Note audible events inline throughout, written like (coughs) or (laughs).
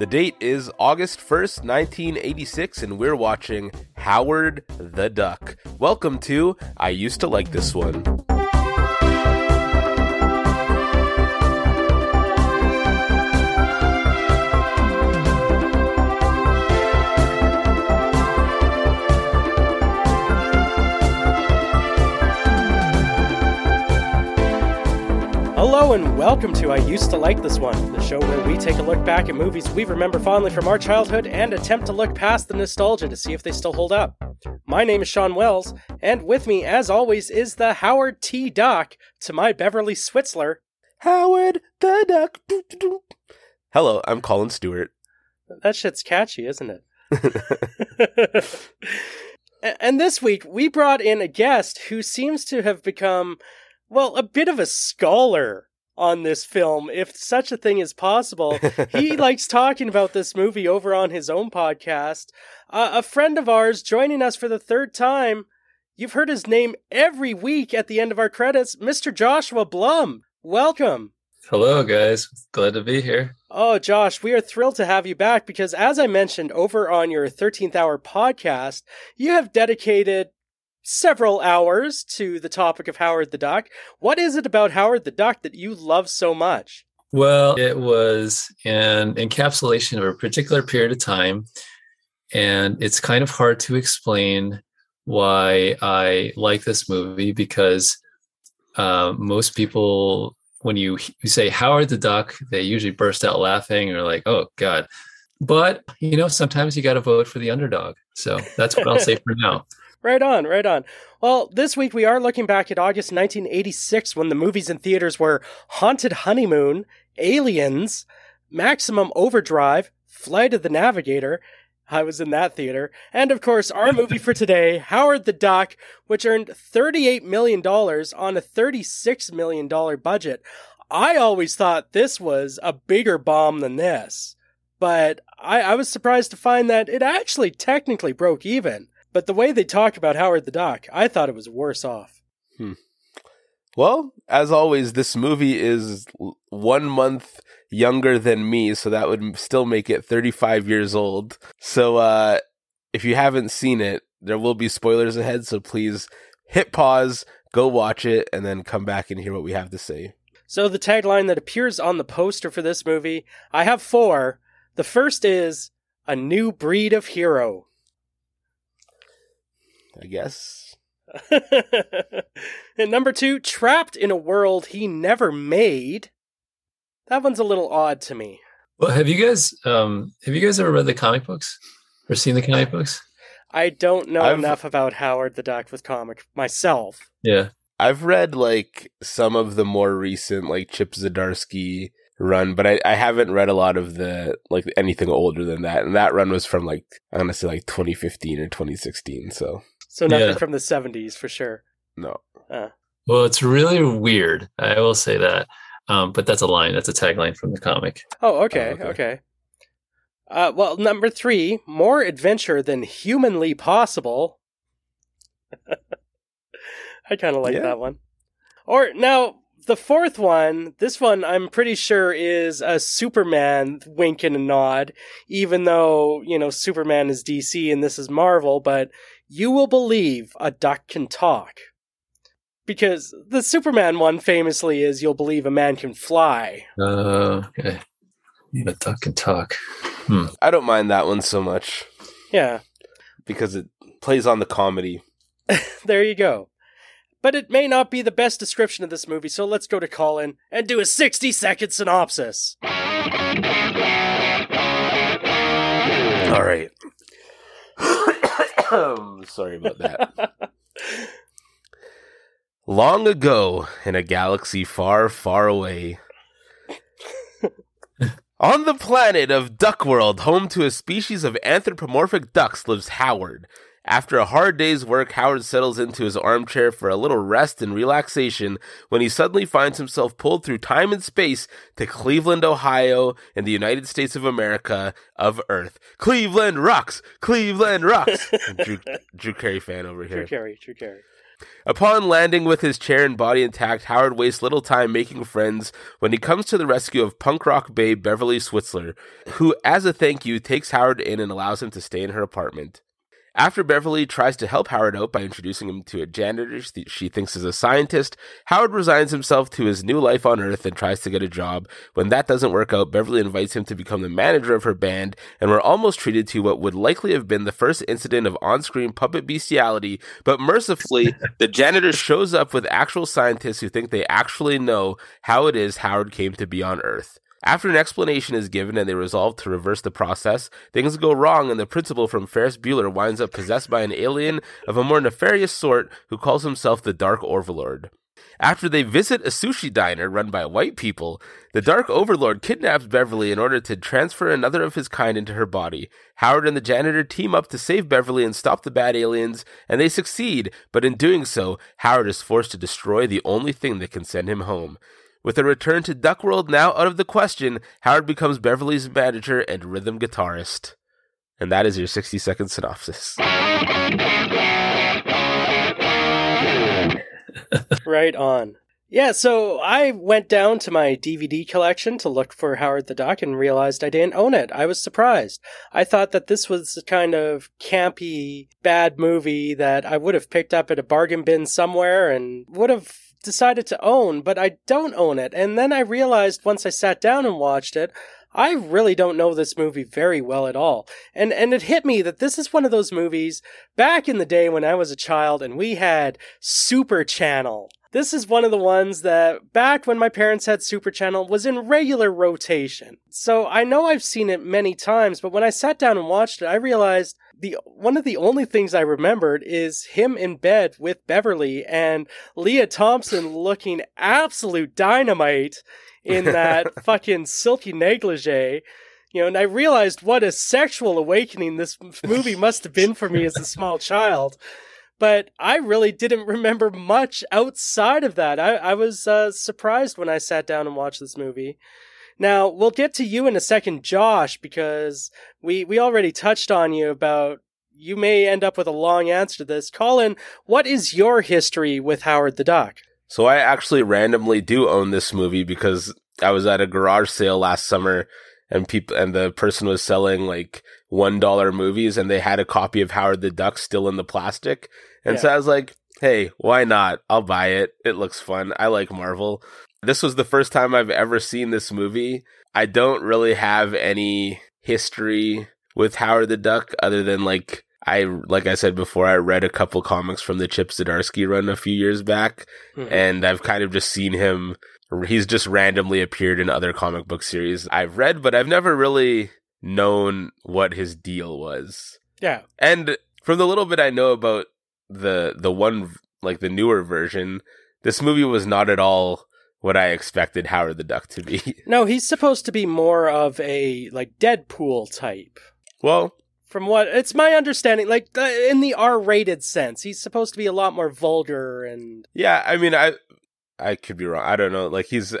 The date is August 1st, 1986, and we're watching Howard the Duck. Welcome to I Used to Like This One. Hello and welcome to I Used to Like This One, the show where we take a look back at movies we remember fondly from our childhood and attempt to look past the nostalgia to see if they still hold up. My name is Sean Wells, and with me, as always, is the Howard T. Duck to my Beverly Switzler. Howard the Duck. Hello, I'm Colin Stewart. That shit's catchy, isn't it? (laughs) (laughs) and this week, we brought in a guest who seems to have become well, a bit of a scholar on this film, if such a thing is possible. he (laughs) likes talking about this movie over on his own podcast. Uh, a friend of ours joining us for the third time. You've heard his name every week at the end of our credits, Mr. Joshua Blum. Welcome. Hello, guys. Glad to be here. Oh, Josh, we are thrilled to have you back because, as I mentioned over on your 13th hour podcast, you have dedicated several hours to the topic of Howard the Duck. What is it about Howard the Duck that you love so much? Well, it was an encapsulation of a particular period of time. And it's kind of hard to explain why I like this movie because uh, most people, when you, you say Howard the Duck, they usually burst out laughing or like, oh, God. But, you know, sometimes you got to vote for the underdog. So that's what I'll say for now. (laughs) Right on, right on. Well, this week we are looking back at August 1986 when the movies in theaters were Haunted Honeymoon, Aliens, Maximum Overdrive, Flight of the Navigator. I was in that theater. And of course, our movie for today, Howard the Duck, which earned $38 million on a $36 million budget. I always thought this was a bigger bomb than this. But I, I was surprised to find that it actually technically broke even. But the way they talk about Howard the Duck, I thought it was worse off. Hmm. Well, as always, this movie is one month younger than me, so that would still make it 35 years old. So, uh, if you haven't seen it, there will be spoilers ahead, so please hit pause, go watch it, and then come back and hear what we have to say. So, the tagline that appears on the poster for this movie, I have four. The first is A New Breed of Hero. I guess. (laughs) and number two, trapped in a world he never made. That one's a little odd to me. Well, have you guys um have you guys ever read the comic books or seen the comic books? I don't know I've... enough about Howard the Duck with comic myself. Yeah. I've read like some of the more recent like Chip Zdarsky run, but I, I haven't read a lot of the like anything older than that. And that run was from like I'm gonna say like 2015 or 2016. So so nothing yeah. from the 70s for sure. No. Uh. Well, it's really weird. I will say that. Um, but that's a line. That's a tagline from the comic. Oh, okay, oh, okay. okay. Uh, well, number three, more adventure than humanly possible. (laughs) I kind of like yeah. that one. Or now, the fourth one, this one I'm pretty sure is a Superman wink and a nod, even though, you know, Superman is DC and this is Marvel, but you will believe a duck can talk. Because the Superman one famously is you'll believe a man can fly. Uh, okay. A duck can talk. Hmm. I don't mind that one so much. Yeah. Because it plays on the comedy. (laughs) there you go. But it may not be the best description of this movie, so let's go to Colin and do a 60 second synopsis. All right. (coughs) Sorry about that. Long ago, in a galaxy far, far away, (laughs) on the planet of Duckworld, home to a species of anthropomorphic ducks, lives Howard, after a hard day's work, Howard settles into his armchair for a little rest and relaxation when he suddenly finds himself pulled through time and space to Cleveland, Ohio, in the United States of America of Earth. Cleveland rocks! Cleveland rocks! (laughs) Drew, Drew Carey fan over here. Drew Carey, Drew Carey. Upon landing with his chair and body intact, Howard wastes little time making friends when he comes to the rescue of punk rock babe Beverly Switzler, who, as a thank you, takes Howard in and allows him to stay in her apartment. After Beverly tries to help Howard out by introducing him to a janitor she thinks is a scientist, Howard resigns himself to his new life on Earth and tries to get a job. When that doesn't work out, Beverly invites him to become the manager of her band, and we're almost treated to what would likely have been the first incident of on screen puppet bestiality, but mercifully, the janitor shows up with actual scientists who think they actually know how it is Howard came to be on Earth. After an explanation is given and they resolve to reverse the process, things go wrong and the principal from Ferris Bueller winds up possessed by an alien of a more nefarious sort who calls himself the Dark Overlord. After they visit a sushi diner run by white people, the Dark Overlord kidnaps Beverly in order to transfer another of his kind into her body. Howard and the janitor team up to save Beverly and stop the bad aliens, and they succeed, but in doing so, Howard is forced to destroy the only thing that can send him home. With a return to Duck World now out of the question, Howard becomes Beverly's manager and rhythm guitarist. And that is your 60 second synopsis. (laughs) right on. Yeah, so I went down to my DVD collection to look for Howard the Duck and realized I didn't own it. I was surprised. I thought that this was a kind of campy, bad movie that I would have picked up at a bargain bin somewhere and would have decided to own, but I don't own it. And then I realized once I sat down and watched it, I really don't know this movie very well at all. And and it hit me that this is one of those movies back in the day when I was a child and we had Super Channel. This is one of the ones that back when my parents had Super Channel was in regular rotation. So I know I've seen it many times, but when I sat down and watched it, I realized the one of the only things I remembered is him in bed with Beverly and Lea Thompson looking absolute dynamite in that (laughs) fucking silky negligee. You know, and I realized what a sexual awakening this movie (laughs) must have been for me as a small child. But I really didn't remember much outside of that. I, I was uh, surprised when I sat down and watched this movie. Now, we'll get to you in a second, Josh, because we, we already touched on you about you may end up with a long answer to this. Colin, what is your history with Howard the Duck? So I actually randomly do own this movie because I was at a garage sale last summer and people and the person was selling like one dollar movies and they had a copy of Howard the Duck still in the plastic. And yeah. so I was like, hey, why not? I'll buy it. It looks fun. I like Marvel. This was the first time I've ever seen this movie. I don't really have any history with Howard the Duck other than like I like I said before, I read a couple comics from the Chip Zdarsky run a few years back, mm-hmm. and I've kind of just seen him. He's just randomly appeared in other comic book series I've read, but I've never really known what his deal was. Yeah, and from the little bit I know about the the one like the newer version, this movie was not at all what I expected Howard the Duck to be. (laughs) No, he's supposed to be more of a like Deadpool type. Well, from what it's my understanding, like uh, in the R-rated sense, he's supposed to be a lot more vulgar and. Yeah, I mean, I I could be wrong. I don't know. Like he's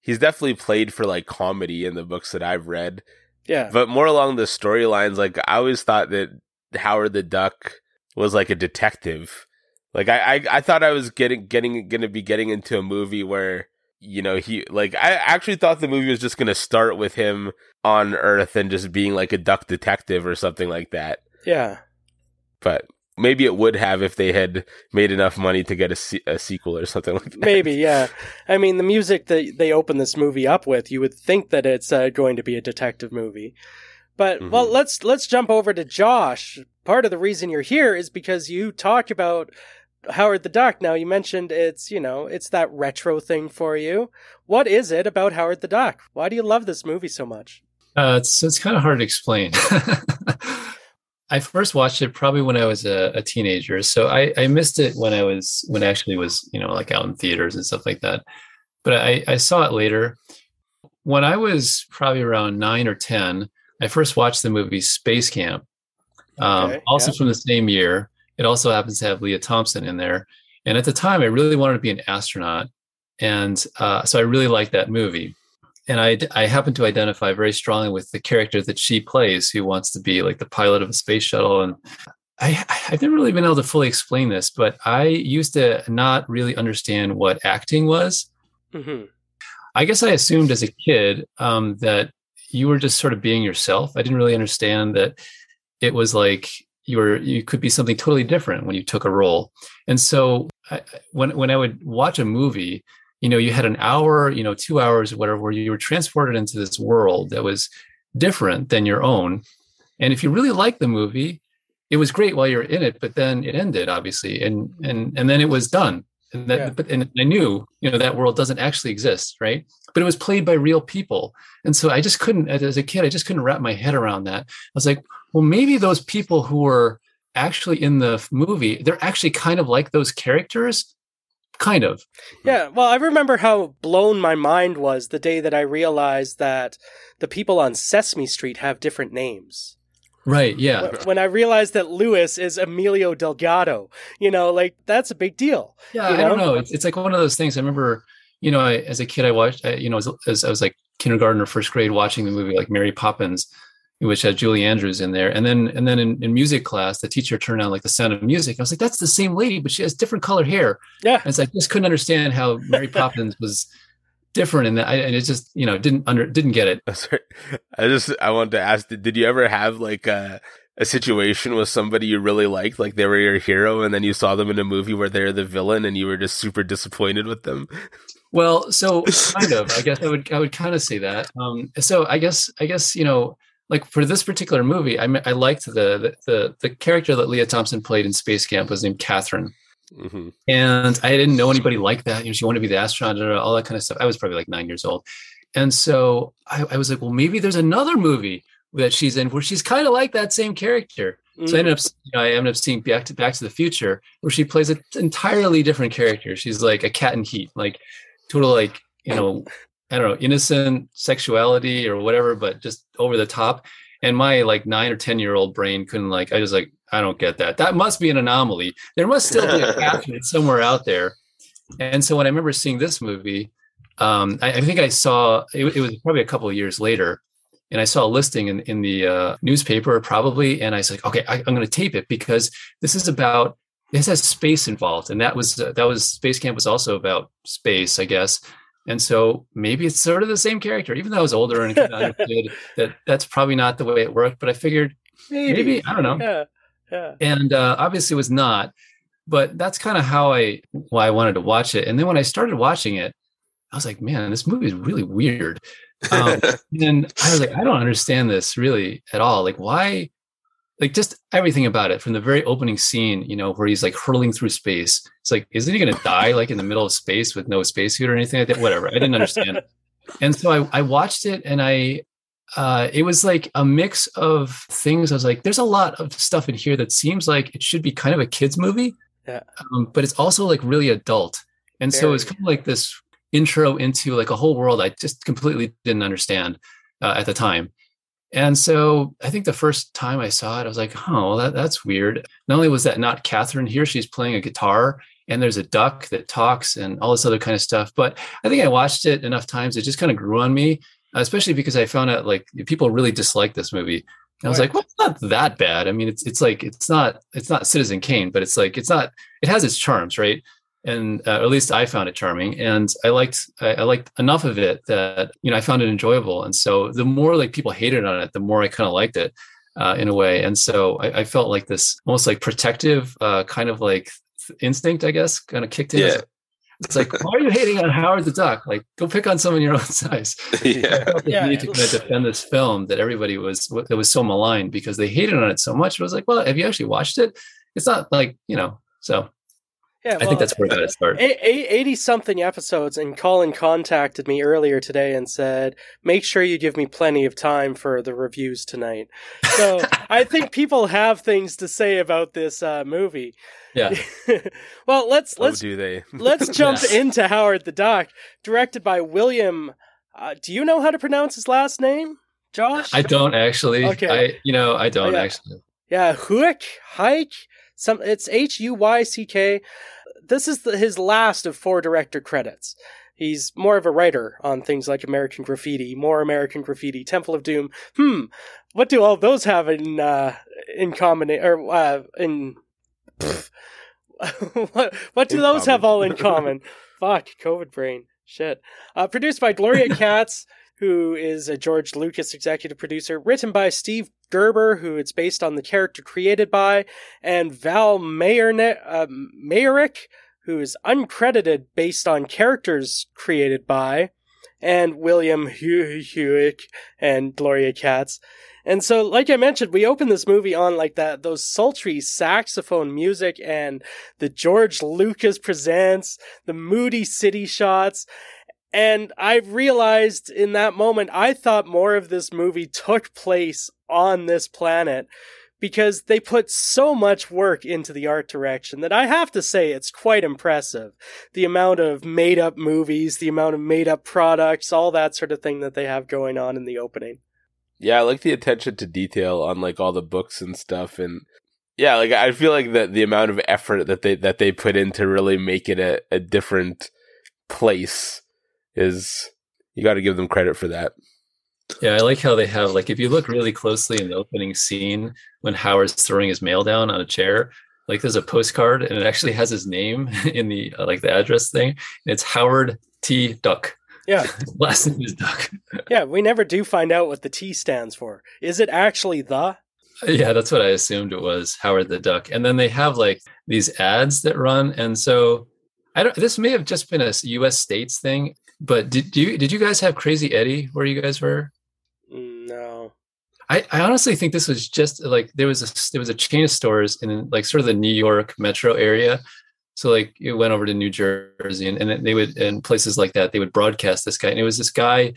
he's definitely played for like comedy in the books that I've read. Yeah, but more along the storylines. Like I always thought that Howard the Duck was like a detective like I, I, I thought I was getting getting gonna be getting into a movie where you know he like I actually thought the movie was just gonna start with him on Earth and just being like a duck detective or something like that. Yeah, but maybe it would have if they had made enough money to get a, se- a sequel or something like that. Maybe, yeah. (laughs) I mean, the music that they open this movie up with, you would think that it's uh, going to be a detective movie. But mm-hmm. well, let's let's jump over to Josh. Part of the reason you're here is because you talk about Howard the Duck. Now you mentioned it's, you know, it's that retro thing for you. What is it about Howard the Duck? Why do you love this movie so much? Uh, it's it's kind of hard to explain. (laughs) I first watched it probably when I was a, a, teenager, so I, I missed it when I was when it actually was you know like out in theaters and stuff like that. But I, I saw it later. When I was probably around nine or ten, I first watched the movie Space Camp, um, okay, also yeah. from the same year. It also happens to have Lea Thompson in there. And at the time, I really wanted to be an astronaut. And uh, so I really liked that movie. And I, I happen to identify very strongly with the character that she plays, who wants to be like the pilot of a space shuttle. And I, I've never really been able to fully explain this, but I used to not really understand what acting was. hmm I guess I assumed as a kid um, that you were just sort of being yourself. I didn't really understand that it was like you were you could be something totally different when you took a role. And so I, when when I would watch a movie, you know, you had an hour, you know, two hours, whatever, where you were transported into this world that was different than your own. And if you really liked the movie, it was great while you're in it, but then it ended, obviously, and and and then it was done and that Yeah. but and i knew you know that world doesn't actually exist right? But it was played by real people. And so i just couldn't as a kid i just couldn't wrap my head around that. I was like well maybe those people who were actually in the movie they're actually kind of like those characters? Kind of. Yeah, well, I remember how blown my mind was the day that I realized that the people on Sesame Street have different names. Right yeah Wh- When I realized that Lewis is Emilio Delgado, you know, like that's a big deal. yeah you i don't know? know it's, it's like one of those things i remember you know I, as a kid i watched I, you know as, as i was like kindergarten or first grade watching the movie like mary poppins which had julie andrews in there and then and then in, in music class the teacher turned on like the sound of music i was like that's the same lady but she has different colored hair Yeah. and so i just couldn't understand how mary poppins was different and that I, and it just you know didn't under didn't get it. (laughs) I just I wanted to ask did, you ever have like a a situation with somebody you really liked like they were your hero and then you saw them in a movie where they're the villain and you were just super disappointed with them? Well, so (laughs) kind of. I guess I would I would kind of say that. Um, so I guess I guess you know, like for this particular movie, I I liked the, the the the character that Lea Thompson played in Space Camp was named Catherine, hmm and I didn't know anybody like that. You know, she wanted to be the astronaut, all that kind of stuff. I was probably like nine years old, and so I, I was like, well, maybe there's another movie that she's in where she's kind of like that same character. So I Mm. ended up, you know, I ended up seeing Back to Back to the Future, where she plays an entirely different character. She's like a cat in heat, like total, like you know, I don't know, innocent sexuality or whatever, but just over the top. And my like nine or ten year old brain couldn't like. I was like, I don't get that. That must be an anomaly. There must still be a Catherine (laughs) somewhere out there. And so when I remember seeing this movie, um, I, I think I saw it, it was probably a couple of years later and I saw a listing in, in the uh, newspaper probably, and I was like, okay, I, I'm going to tape it because this is about this has space involved, and that was uh, that was Space Camp was also about space, I guess. And so maybe it's sort of the same character, even though I was older and kind of understood that that's probably not the way it worked. But I figured maybe. maybe I don't know, Yeah, yeah. and uh, obviously it was not. But that's kind of how I why I wanted to watch it. And then when I started watching it, I was like, man, this movie is really weird. Um, (laughs) and I was like, I don't understand this really at all. Like, why? Like, just everything about it from the very opening scene, you know, where he's like hurling through space. It's like, isn't he going to die like in the middle of space with no spacesuit or anything like that? Whatever. I didn't understand. (laughs) and so I, I watched it and I, uh, it was like a mix of things. I was like, there's a lot of stuff in here that seems like it should be kind of a kids movie, Yeah. um, but it's also like really adult. And so it's Very. kind of like this intro into like a whole world I just completely didn't understand uh, at the time. And so I think the first time I saw it, I was like, oh, well, that, that's weird. Not only was that not Catherine here, she's playing a guitar and there's a duck that talks and all this other kind of stuff. But I think I watched it enough times, it just kind of grew on me, especially because I found out like people really dislike this movie. And I was Right. like, well, it's not that bad. I mean, it's it's like it's not it's not Citizen Kane, but it's like it's not it has its charms, right? And uh, at least I found it charming, and I liked I, I liked enough of it that you know I found it enjoyable. And so the more like people hated on it, the more I kind of liked it uh, in a way. And so I, I felt like this almost like protective uh, kind of like instinct, I guess, kind of kicked in. Yeah. It's like, why are you hating on Howard the Duck? Like, go pick on someone your own (laughs) size. (laughs) I yeah. felt the Yeah. need to kind of defend this film that everybody was that was so maligned because they hated on it so much. It was like, well, have you actually watched it? It's not like you know. So Yeah, I think that's where that started. 80 something episodes, and Colin contacted me earlier today and said, Make sure you give me plenty of time for the reviews tonight. So (laughs) I think people have things to say about this uh, movie. Yeah. (laughs) well, let's Oh, let's do they? let's (laughs) jump Yes. into Howard the Duck, directed by William. Uh, do you know how to pronounce his last name, Josh? I don't actually. Okay. I you know I don't Oh, yeah. actually. Yeah, Huyck, Hike, some it's H U Y C K. This is the, his last of four director credits. He's more of a writer on things like American Graffiti, more American Graffiti, Temple of Doom. Hmm, what do all those have in uh, in combination or uh, in (laughs) what what do in those common. have all in (laughs) common? Fuck, COVID brain. Shit. Uh, produced by Gloria (laughs) Katz, who is a George Lucas executive producer. Written by Steve Gerber, who it's based on the character created by, and Val Mayerne, uh, Mayerik, who is uncredited based on characters created by, and William Hewick and Gloria Katz. And so, like I mentioned, we open this movie on like that, those sultry saxophone music and the George Lucas presents, the moody city shots. And I realized in that moment, I thought more of this movie took place on this planet because they put so much work into the art direction that I have to say it's quite impressive. The amount of made up movies, the amount of made up products, all that sort of thing that they have going on in the opening. Yeah, I like the attention to detail on like all the books and stuff and yeah, like I feel like that the amount of effort that they that they put in to really make it a, a different place is you got to give them credit for that. Yeah, I like how they have like if you look really closely in the opening scene when Howard's throwing his mail down on a chair, like there's a postcard and it actually has his name (laughs) in the uh, like the address thing. And it's Howard T. Duck. Yeah. (laughs) Last name is Duck. (laughs) yeah, we never do find out what the T stands for. Is it actually the? Yeah, that's what I assumed it was, Howard the Duck. And then they have like these ads that run. And so I don't this may have just been a US states thing, but did you did you guys have Crazy Eddie where you guys were? No. I, I honestly think this was just like there was a there was a chain of stores in like sort of the New York metro area so like it went over to New Jersey and, and they would in places like that, they would broadcast this guy. And it was this guy,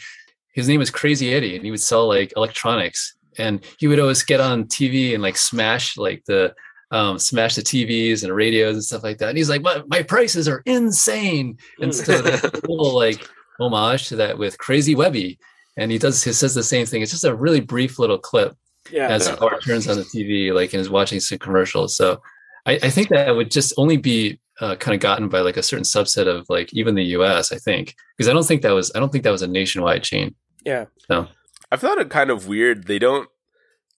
his name was Crazy Eddie, and he would sell like electronics. And he would always get on TV and like smash like the um, smash the TVs and radios and stuff like that. And he's like, my, my prices are insane. And so little (laughs) like homage to that with Crazy Webby. And he does he says the same thing. It's just a really brief little clip yeah, as Howard turns on the TV, like and is watching some commercials. So I, I think that would just only be uh, kind of gotten by like a certain subset of like even the U.S. I think because I don't think that was I don't think that was a nationwide chain. Yeah. No. I thought it kind of weird. They don't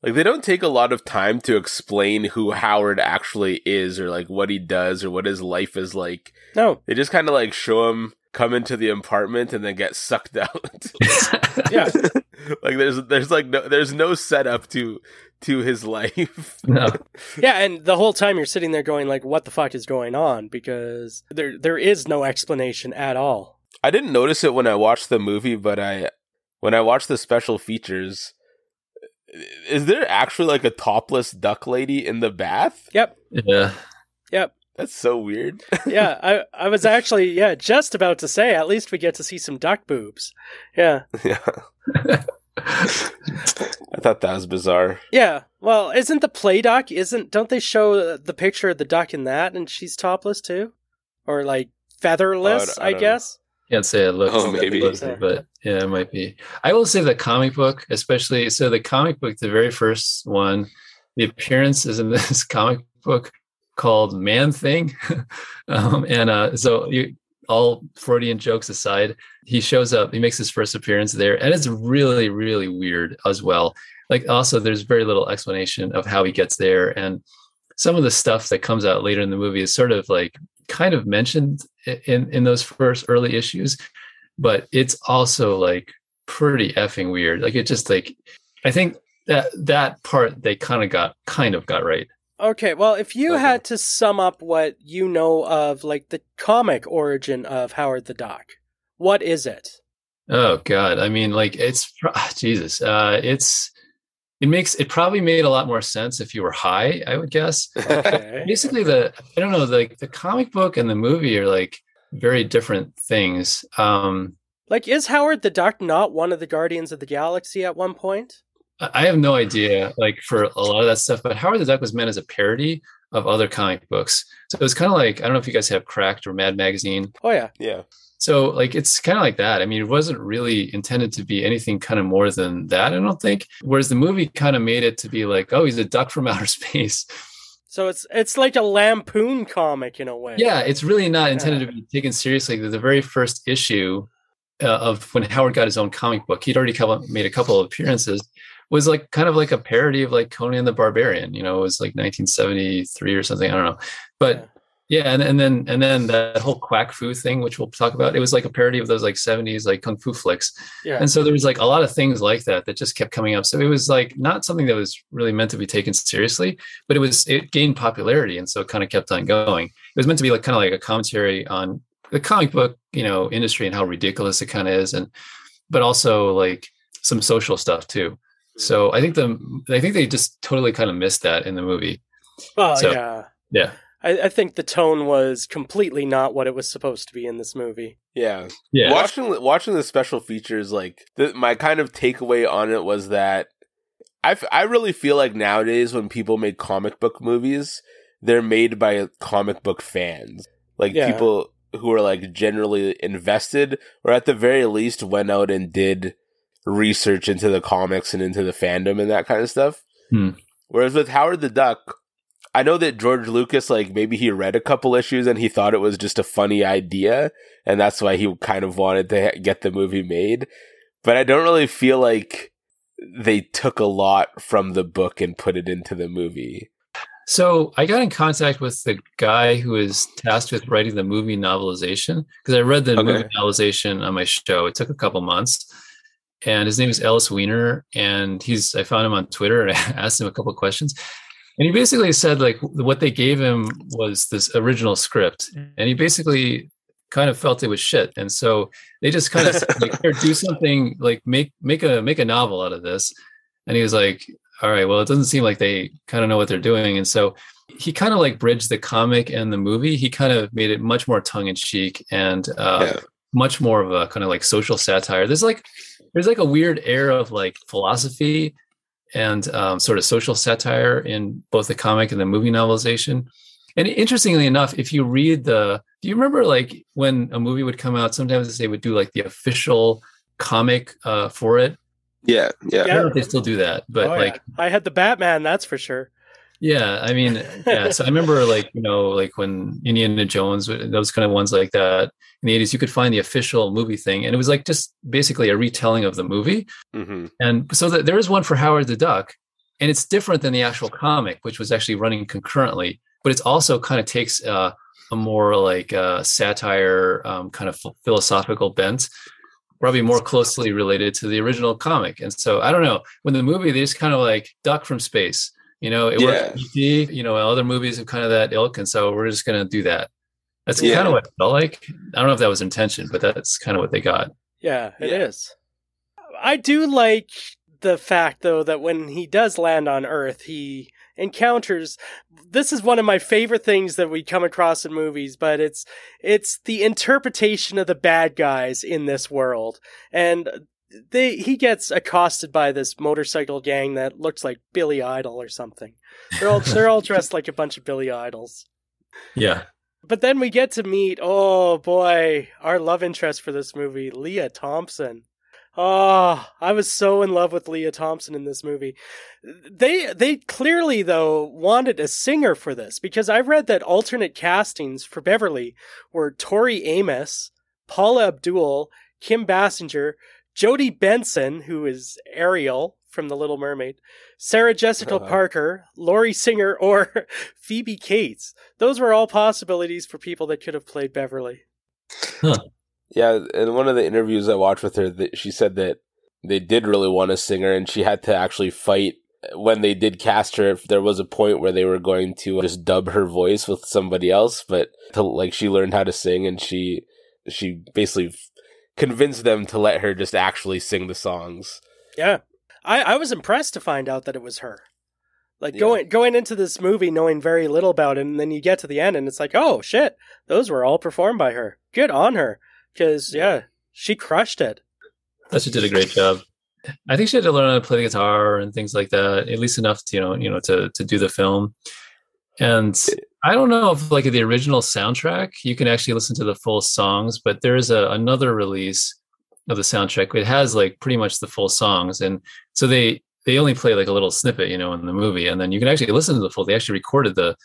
like they don't take a lot of time to explain who Howard actually is or like what he does or what his life is like. No. They just kind of like show him come into the apartment and then get sucked (laughs) out. (laughs) yeah. (laughs) like there's there's like no there's no setup to to his life. No. yeah, and the whole time you're sitting there going like what the fuck is going on because there there is no explanation at all. I didn't notice it when I watched the movie, but I when I watched the special features is there actually like a topless duck lady in the bath? Yep. Yeah. Yep. That's so weird. (laughs) yeah, I I was actually yeah just about to say at least we get to see some duck boobs. Yeah. Yeah. (laughs) I thought that was bizarre. Yeah. Well, isn't the play duck? Isn't don't they show the picture of the duck in that, and she's topless too, or like featherless? Oh, I, I, I guess. Can't say it looks, oh, maybe, but yeah, it might be. I will say the comic book, especially. So the comic book, the very first one, the appearance is in (laughs) this comic book called Man Thing, (laughs) um, and uh, so you all Freudian jokes aside, he shows up, he makes his first appearance there, and it's really, really weird as well. Like, also, there's very little explanation of how he gets there. And some of the stuff that comes out later in the movie is sort of like kind of mentioned in, in those first early issues, but it's also like pretty effing weird. Like, it just like, I think that that part they kind of got kind of got right. Okay, well, if you okay. had to sum up what you know of, like the comic origin of Howard the Duck, what is it? Oh God, I mean, like it's Jesus. Uh, it's it makes it probably made a lot more sense if you were high. I would guess. Okay. Basically, the I don't know, the the comic book and the movie are like very different things. Um, like, is Howard the Duck not one of the Guardians of the Galaxy at one point? I have no idea, like for a lot of that stuff. But Howard the Duck was meant as a parody of other comic books, so it was kind of like I don't know if you guys have Cracked or Mad Magazine. Oh yeah, yeah. So like it's kind of like that. I mean, it wasn't really intended to be anything kind of more than that. I don't think. Whereas the movie kind of made it to be like, oh, he's a duck from (laughs) outer space. So it's it's like a lampoon comic in a way. Yeah, it's really not intended yeah. to be taken seriously. The very first issue uh, of when Howard got his own comic book, he'd already come, made a couple of appearances was like kind of like a parody of like Conan the Barbarian. You know, it was like 1973 or something. I don't know, but yeah, yeah and, and then and then that whole quack fu thing, which we'll talk about, it was like a parody of those like 70s like kung fu flicks. Yeah. And so there was like a lot of things like that that just kept coming up. So it was like not something that was really meant to be taken seriously, but it was it gained popularity, and so it kind of kept on going. It was meant to be like kind of like a commentary on the comic book, you know, industry and how ridiculous it kind of is, and but also like some social stuff too. So I think the I think they just totally kind of missed that in the movie. Well, So- yeah. Yeah. I, I think the tone was completely not what it was supposed to be in this movie. Yeah. Yeah. Watching watching the special features, like the, my kind of takeaway on it was that I, f- I really feel like nowadays when people make comic book movies, they're made by comic book fans, like Yeah. people who are like generally invested, or at the very least went out and did research into the comics and into the fandom and that kind of stuff. Hmm. Whereas with Howard the Duck, I know that George Lucas, like maybe he read a couple issues and he thought it was just a funny idea, and that's why he kind of wanted to ha- get the movie made. But I don't really feel like they took a lot from the book and put it into the movie. So I got in contact with the guy who was tasked with writing the movie novelization because I read the Okay. movie novelization on my show. It took a couple months, and his name is Ellis Weiner. and he's I found him on Twitter and I (laughs) asked him a couple questions, and he basically said like what they gave him was this original script, and he basically kind of felt it was shit, and so they just kind of said, like do (laughs) something like make make a make a novel out of this, and he was like all right well it doesn't seem like they kind of know what they're doing and so he kind of like bridged the comic and the movie he kind of made it much more tongue-in-cheek and uh, Yeah. Much more of a kind of like social satire there's like there's like a weird air of like philosophy and um, sort of social satire in both the comic and the movie novelization and interestingly enough if you read the do you remember like when a movie would come out sometimes they would do like the official comic uh, for it Yeah, Yeah. I don't know if they still do that, but Oh, yeah. like, I had the Batman, that's for sure. Yeah, I mean, yeah. So I remember, (laughs) like, you know, like when Indiana Jones, those kind of ones like that in the eighties, you could find the official movie thing, and it was like just basically a retelling of the movie. hmm And so that there is one for Howard the Duck, and it's different than the actual comic, which was actually running concurrently. But it's also kind of takes uh, a more like uh, satire, um, kind of philosophical bent, probably more closely related to the original comic. And so I don't know. When the movie, they just kind of like duck from space. You know, it Yeah. worked. ET, You know, other movies have kind of that ilk, and so we're just going to do that. That's Yeah. kind of what it felt like. I don't know if that was intention, but that's kind of what they got. Yeah, it Yeah. is. I do like the fact, though, that when he does land on Earth, he encounters. This is one of my favorite things that we come across in movies, but it's it's the interpretation of the bad guys in this world, and they he gets accosted by this motorcycle gang that looks like Billy Idol or something. They're all they're all dressed like a bunch of Billy Idols. Yeah. But then we get to meet, oh boy, our love interest for this movie, Lea Thompson. Oh, I was so in love with Lea Thompson in this movie. They they clearly though wanted a singer for this because I read that alternate castings for Beverly were Tori Amos, Paula Abdul, Kim Basinger, Jodi Benson, who is Ariel from The Little Mermaid, Sarah Jessica Uh-huh. Parker, Lori Singer, or (laughs) Phoebe Cates. Those were all possibilities for people that could have played Beverly. Yeah, in one of the interviews I watched with her, that she said that they did really want a singer, and she had to actually fight when they did cast her. If there was a point where they were going to just dub her voice with somebody else, but to, like she learned how to sing, and she she basically convinced them to let her just actually sing the songs. Yeah. I, I was impressed to find out that it was her. Like Yeah. going going into this movie knowing very little about it, and then you get to the end and it's like, oh shit, those were all performed by her. Good on her. Because yeah, she crushed it. thought she did a great job. I think she had to learn how to play the guitar and things like that, at least enough to you know, you know, to to do the film. And I don't know if like the original soundtrack, you can actually listen to the full songs, but there is a another release of the soundtrack. It has like pretty much the full songs, and so they they only play like a little snippet, you know, in the movie, and then you can actually listen to the full. They actually recorded the,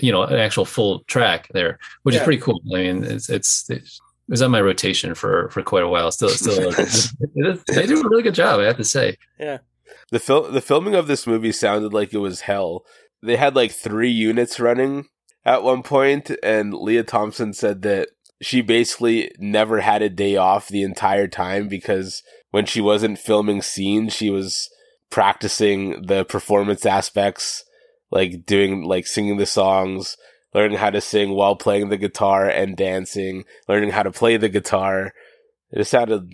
you know, an actual full track there, which Yeah. is pretty cool. I mean, it's it's. it was on my rotation for for quite a while. Still, (laughs) still, they do a really good job. I have to say. Yeah, the film the filming of this movie sounded like it was hell. They had like three units running at one point, and Lea Thompson said that she basically never had a day off the entire time because when she wasn't filming scenes, she was practicing the performance aspects, like doing like singing the songs, learning how to sing while playing the guitar and dancing, learning how to play the guitar. It sounded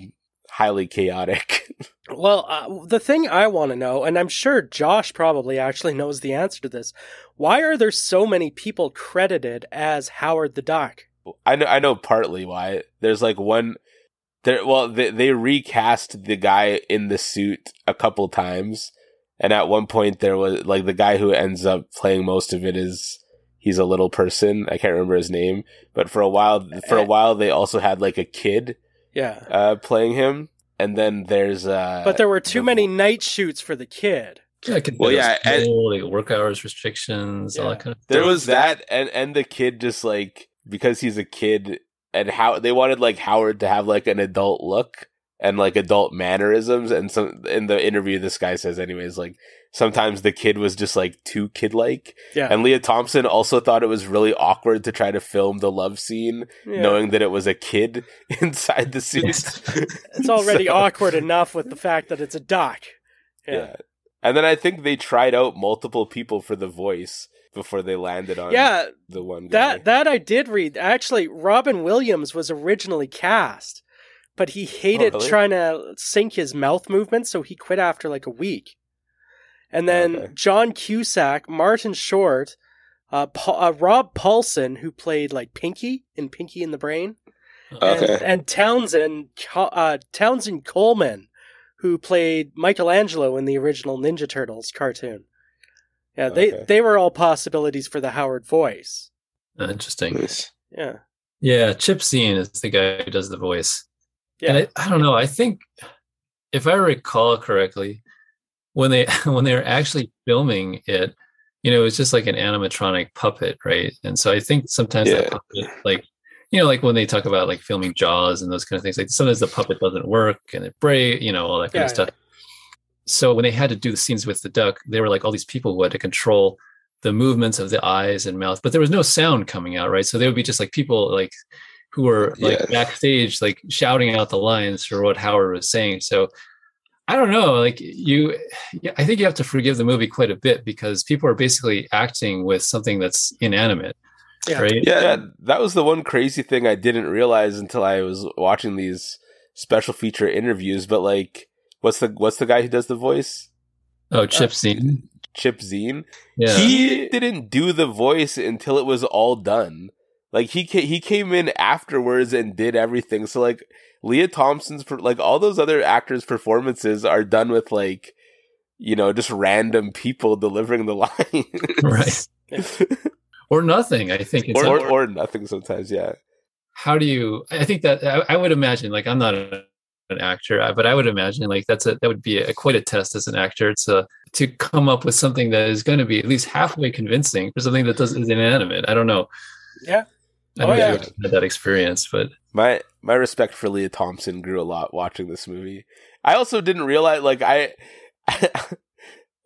highly chaotic. (laughs) Well, uh, the thing I want to know, and I'm sure Josh probably actually (laughs) knows the answer to this, why are there so many people credited as Howard the Duck? I know I know partly why. There's like one there well they they recast the guy in the suit a couple times and at one point there was like the guy who ends up playing most of it is he's a little person. I can't remember his name, but for a while for a while they also had like a kid Yeah. uh playing him and then there's uh But there were too the- many night shoots for the kid. Yeah, I could Well, yeah, and- like work hours restrictions, all that kind of There was that, and and the kid just like because he's a kid, and how they wanted like Howard to have like an adult look and like adult mannerisms, and some in the interview, this guy says, anyways, like sometimes the kid was just like too kid like, Yeah. and Lea Thompson also thought it was really awkward to try to film the love scene, Yeah. knowing that it was a kid (laughs) inside the suit. (laughs) it's already So- awkward enough with the fact that it's a doc Yeah. Yeah. And then I think they tried out multiple people for the voice before they landed on Yeah, the one guy. that that I did read. Actually, Robin Williams was originally cast, but he hated Oh, really? trying to sync his mouth movements, so he quit after like a week. And then Okay. John Cusack, Martin Short, uh, Pa- uh, Rob Paulsen, who played like Pinky in Pinky in the Brain, and, Okay. and Townsend uh, Townsend Coleman, who played Michelangelo in the original Ninja Turtles cartoon. Yeah, they Okay. they were all possibilities for the Howard voice. Interesting. Nice. Yeah, Yeah, Chip Zien is the guy who does the voice. Yeah, And I, I don't know. I think if I recall correctly, when they (laughs) when they were actually filming it, you know, it was just like an animatronic puppet, right? And so I think sometimes Yeah. that puppet, like you know, like when they talk about like filming Jaws and those kind of things, like sometimes the puppet doesn't work and it breaks, you know, all that kind Yeah, of stuff. So when they had to do the scenes with the duck, they were like all these people who had to control the movements of the eyes and mouth, but there was no sound coming out, right? So they would be just like people like who were like Yeah. backstage, like shouting out the lines for what Howard was saying. So I don't know, like you, I think you have to forgive the movie quite a bit because people are basically acting with something that's inanimate, Yeah. right? Yeah. yeah, that was the one crazy thing I didn't realize until I was watching these special feature interviews. But like, what's the what's the guy who does the voice? Oh, uh, Chip Zien. Chip Zien. Yeah. He didn't do the voice until it was all done. Like he ca- he came in afterwards and did everything. So like Lea Thompson's per- like all those other actors' performances are done with like you know just random people delivering the (laughs) lines, right. (laughs) Or nothing. I think it's or, or or nothing sometimes. Yeah. how do you i think that i, I would imagine like i'm not a, an actor but i would imagine like that's a that would be a, quite a test as an actor to to come up with something that is going to be at least halfway convincing for something that does is inanimate i don't know Yeah. I don't Oh, know yeah. if you had that experience but My my respect for Lea Thompson grew a lot watching this movie. I also didn't realize like I (laughs)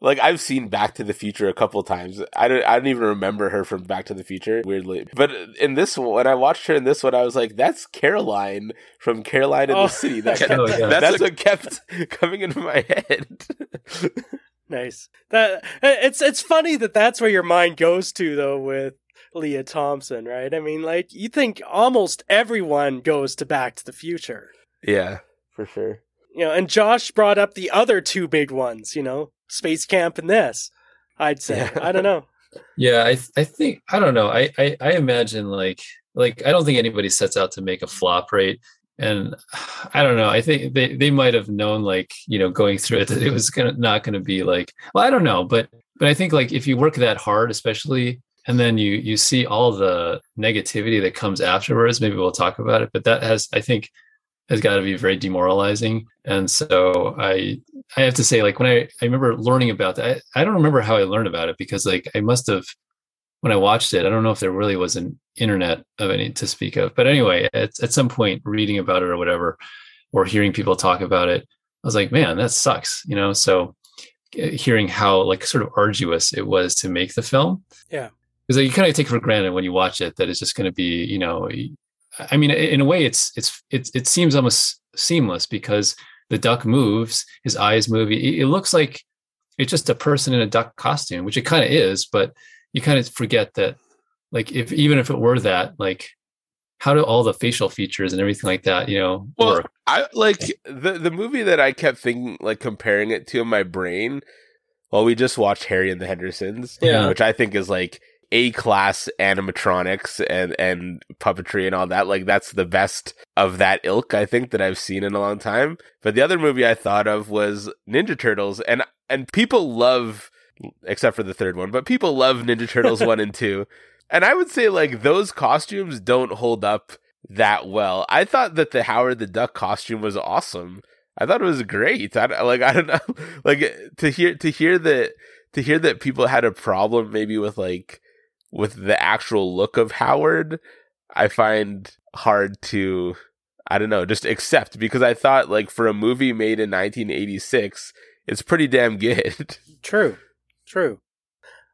like I've seen Back to the Future a couple times. I don't I don't even remember her from Back to the Future weirdly. But in this one when I watched her in this one I was like that's Caroline from Caroline in Oh. the City. That (laughs) kept, Oh, yeah. that's, That's a- what kept (laughs) coming into my head. Nice. That it's it's funny that that's where your mind goes to though with Lea Thompson, right? I mean, like you think almost everyone goes to Back to the Future, yeah, for sure. you know. And Josh brought up the other two big ones, you know, Space Camp and this. I'd say Yeah. I don't know. (laughs) yeah i th- i think i don't know I, I i imagine like like i don't think anybody sets out to make a flop right and (sighs) i don't know i think they they might have known like you know going through it that it was gonna not gonna be like well i don't know but but i think like if you work that hard especially and then you you see all the negativity that comes afterwards maybe we'll talk about it but that has i think has got to be very demoralizing and so i i have to say like when i i remember learning about that i, I don't remember how i learned about it because like i must have when i watched it i don't know if there really was an internet of any to speak of but anyway at, at some point reading about it or whatever or hearing people talk about it i was like man that sucks you know so eh, hearing how like sort of arduous it was to make the film. Yeah. Because like, you kind of take for granted when you watch it that it's just going to be, you know, I mean, in a way, it's it's it it seems almost seamless because the duck moves, his eyes move. It, it looks like it's just a person in a duck costume, which it kind of is, but you kind of forget that, like, if even if it were that, like, how do all the facial features and everything like that, you know, well, work? I like the the movie that I kept thinking like comparing it to in my brain. Well, we just watched Harry and the Hendersons, Yeah. which I think is like a class animatronics and and puppetry and all that. Like that's the best of that ilk I think that I've seen in a long time. But the other movie I thought of was Ninja Turtles, and and people love, except for the third one, but people love Ninja Turtles (laughs) one and two. And I would say like those costumes don't hold up that well. I thought that the Howard the Duck costume was awesome. I thought it was great. I like (laughs) I don't know like to hear to hear that to hear that people had a problem maybe with like with the actual look of Howard, I find hard to I don't know, just accept because I thought like for a movie made in 1986, it's pretty damn good. (laughs) True, true.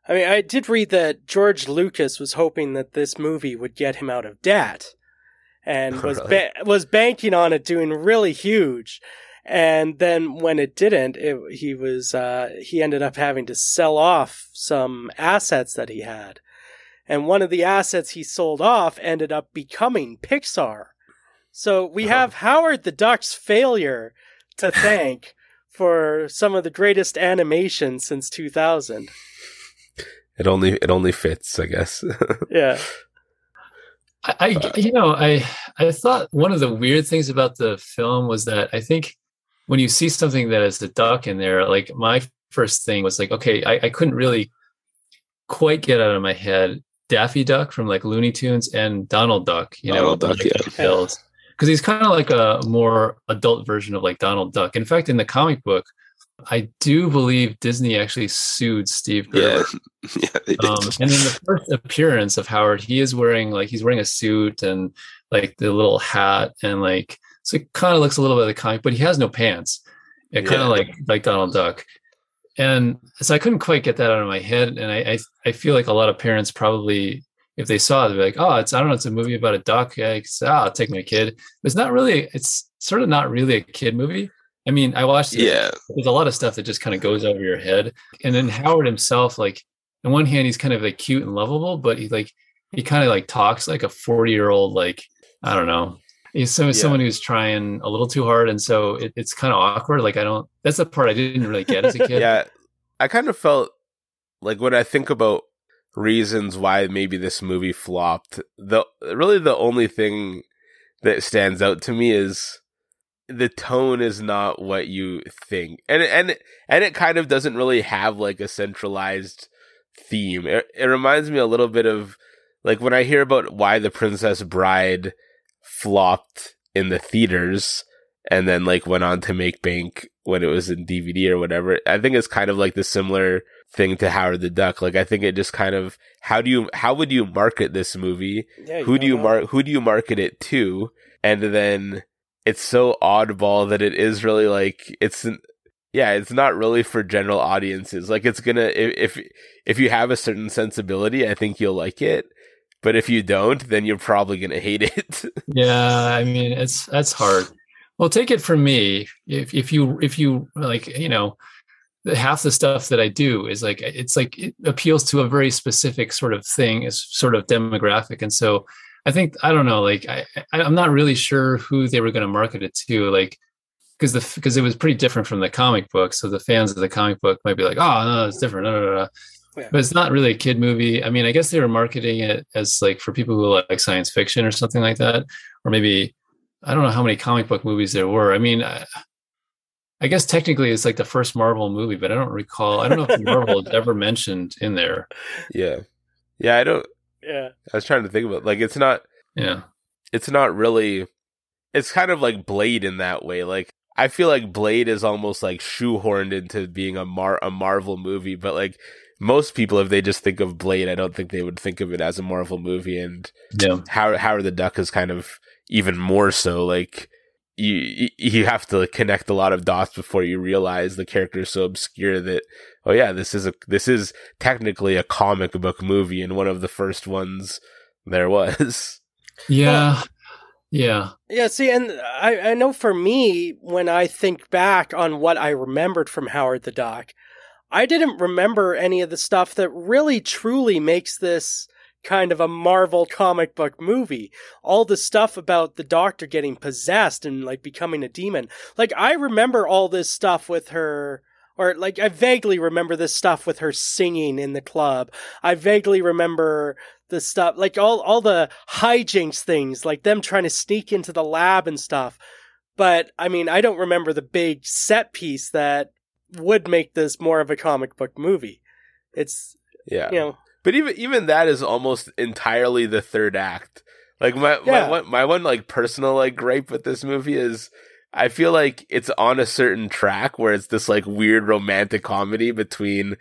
I mean, I did read that George Lucas was hoping that this movie would get him out of debt, and (laughs) was Really? ba- was banking on it doing really huge. And then when it didn't, it, he was uh, he ended up having to sell off some assets that he had, and one of the assets he sold off ended up becoming Pixar. So we Oh. have Howard the Duck's failure to (laughs) thank for some of the greatest animation since 2000. It only it only fits, I guess. (laughs) Yeah. I, I uh, you know I I thought one of the weird things about the film was that I think when you see something that has a duck in there, like my first thing was like, okay, I, I couldn't really quite get out of my head Daffy Duck from like Looney Tunes and Donald Duck, you know, Duck, like yeah. Because he's kind of like a more adult version of like Donald Duck. In fact, in the comic book, I do believe Disney actually sued Steve Gerber. (laughs) yeah, they did. Um, and in the first appearance of Howard, he is wearing like he's wearing a suit and like the little hat and like so it kind of looks a little bit like the comic, but he has no pants. It kind Yeah. of like like Donald Duck. And so I couldn't quite get that out of my head. And I I, I feel like a lot of parents probably if they saw it, they'd be like, oh, it's I don't know, it's a movie about a duck. Yeah, it's, ah, I'll take my kid. But it's not really. It's sort of not really a kid movie. I mean, I watched it yeah, there's a lot of stuff that just kind of goes over your head. And then Howard himself, like on one hand, he's kind of like cute and lovable, but he like he kind of like talks like a 40 year old, like I don't know. He's some, Yeah. someone who's trying a little too hard, and so it, it's kind of awkward. Like I don't. That's the part I didn't really get as a kid. yeah. I kind of felt like when I think about reasons why maybe this movie flopped, the really the only thing that stands out to me is the tone is not what you think, and and and it kind of doesn't really have like a centralized theme. It, it reminds me a little bit of like when I hear about why the Princess Bride flopped in the theaters and then like went on to make bank when it was in DVD or whatever. I think it's kind of like the similar thing to Howard the Duck. Like I think it just kind of how do you how would you market this movie? Yeah. who do you mark who do you market it to? And then it's so oddball that it is really like it's n- yeah, it's not really for general audiences. Like it's gonna if if, if you have a certain sensibility, I think you'll like it. But if you don't, then you're probably gonna hate it. (laughs) Yeah, I mean, it's that's hard. Well, take it from me. If if you if you like, you know, half the stuff that I do is like it's like it appeals to a very specific sort of thing, is sort of demographic, and so I think I don't know, like I I- I'm not really sure who they were going to market it to, like because the because it was pretty different from the comic book, so the fans of the comic book might be like, oh no, it's different, no, no, no. Yeah. but it's not really a kid movie. I mean, I guess they were marketing it as like for people who like science fiction or something like that, or maybe I don't know how many comic book movies there were. I mean, I, I guess technically it's like the first Marvel movie, but I don't recall. I don't know if Marvel is ever mentioned in there. (laughs) yeah. Yeah, I don't Yeah. I was trying to think about like it's not Yeah, it's not really it's kind of like Blade in that way. Like I feel like Blade is almost like shoehorned into being a Mar a Marvel movie, but like most people if they just think of Blade, I don't think they would think of it as a Marvel movie. And yeah, How Howard the Duck is kind of even more so like you you have to connect a lot of dots before you realize the character is so obscure that oh yeah this is a this is technically a comic book movie and one of the first ones there was. (laughs) Yeah. Yeah. yeah see and I, I know for me when i think back on what i remembered from howard the duck i didn't remember any of the stuff that really truly makes this kind of a Marvel comic book movie. All the stuff about the doctor getting possessed and like becoming a demon. Like I remember all this stuff with her or like I vaguely remember this stuff with her singing in the club. I vaguely remember the stuff like all all the hijinks things, like them trying to sneak into the lab and stuff. But I mean, I don't remember the big set piece that would make this more of a comic book movie. It's yeah. You know, but even even that is almost entirely the third act. Like my yeah. my one my one like personal like gripe with this movie is I feel like it's on a certain track where it's this like weird romantic comedy between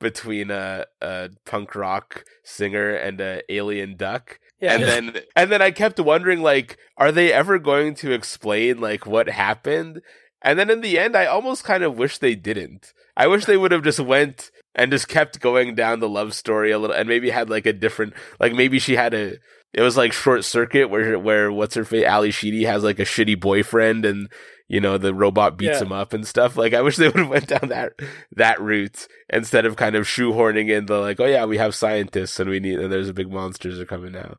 between a, a punk rock singer and a alien duck. Yeah. And then and then I kept wondering like are they ever going to explain like what happened? And then in the end I almost kind of wish they didn't. I wish they would have just went and just kept going down the love story a little and maybe had like a different like maybe she had a it was like short circuit where where what's her face Ally Sheedy has like a shitty boyfriend and you know the robot beats yeah. him up and stuff like i wish they would have went down that that route instead of kind of shoehorning in the like oh yeah we have scientists and we need and there's a big monsters are coming out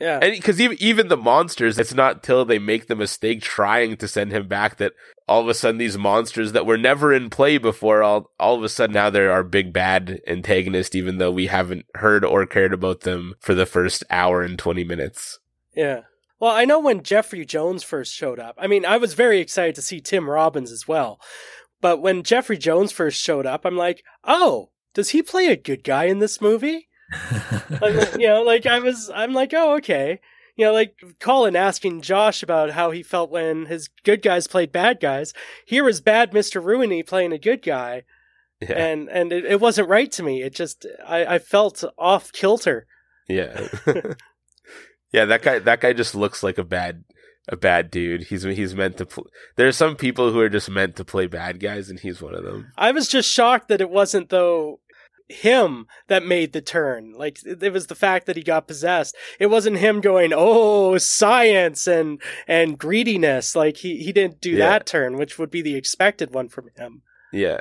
yeah. And because even, even the monsters, it's not till they make the mistake trying to send him back that all of a sudden these monsters that were never in play before, all, all of a sudden now they're our big bad antagonist, even though we haven't heard or cared about them for the first hour and 20 minutes. Yeah. Well, I know when Jeffrey Jones first showed up, I mean, I was very excited to see Tim Robbins as well. But when Jeffrey Jones first showed up, I'm like, oh, does he play a good guy in this movie? (laughs) you know, like I was, I'm like, oh, okay. You know, like Colin asking Josh about how he felt when his good guys played bad guys. Here was bad Mr. Rooney playing a good guy. Yeah. And and it, it wasn't right to me. It just I, I felt off kilter. Yeah. (laughs) (laughs) yeah, that guy that guy just looks like a bad a bad dude. He's he's meant to. Pl- there are some people who are just meant to play bad guys, and he's one of them. I was just shocked that it wasn't though him that made the turn. Like it was the fact that he got possessed. It wasn't him going, "Oh, science and and greediness." Like he he didn't do yeah. that turn, which would be the expected one from him. Yeah.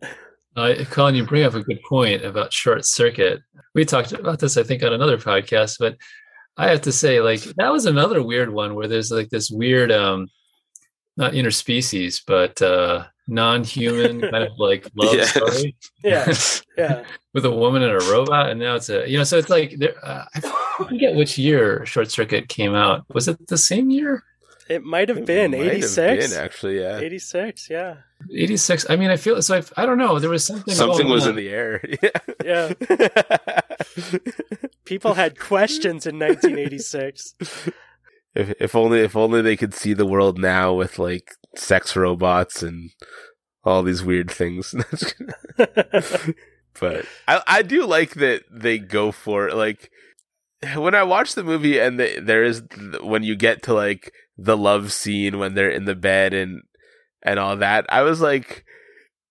(laughs) Uh, Colin, you bring up a good point about short circuit. We talked about this, I think, on another podcast, but I have to say, like, that was another weird one where there's like this weird, um, not interspecies, but uh, non-human kind of like (laughs) love yeah. story. Yeah, yeah. (laughs) With a woman and a robot, and now it's a you know. So it's like there. Uh, I forget which year Short Circuit came out. Was it the same year? It might have been eighty six. Actually, yeah, eighty six. Yeah, eighty six. I mean, I feel so. I, I don't know. There was something. Something was in the air. (laughs) Yeah. yeah. People had questions in nineteen eighty six. If if only if only they could see the world now with like sex robots and all these weird things. (laughs) but I I do like that they go for it. like when I watch the movie and the, there is when you get to like the love scene when they're in the bed and and all that, I was like,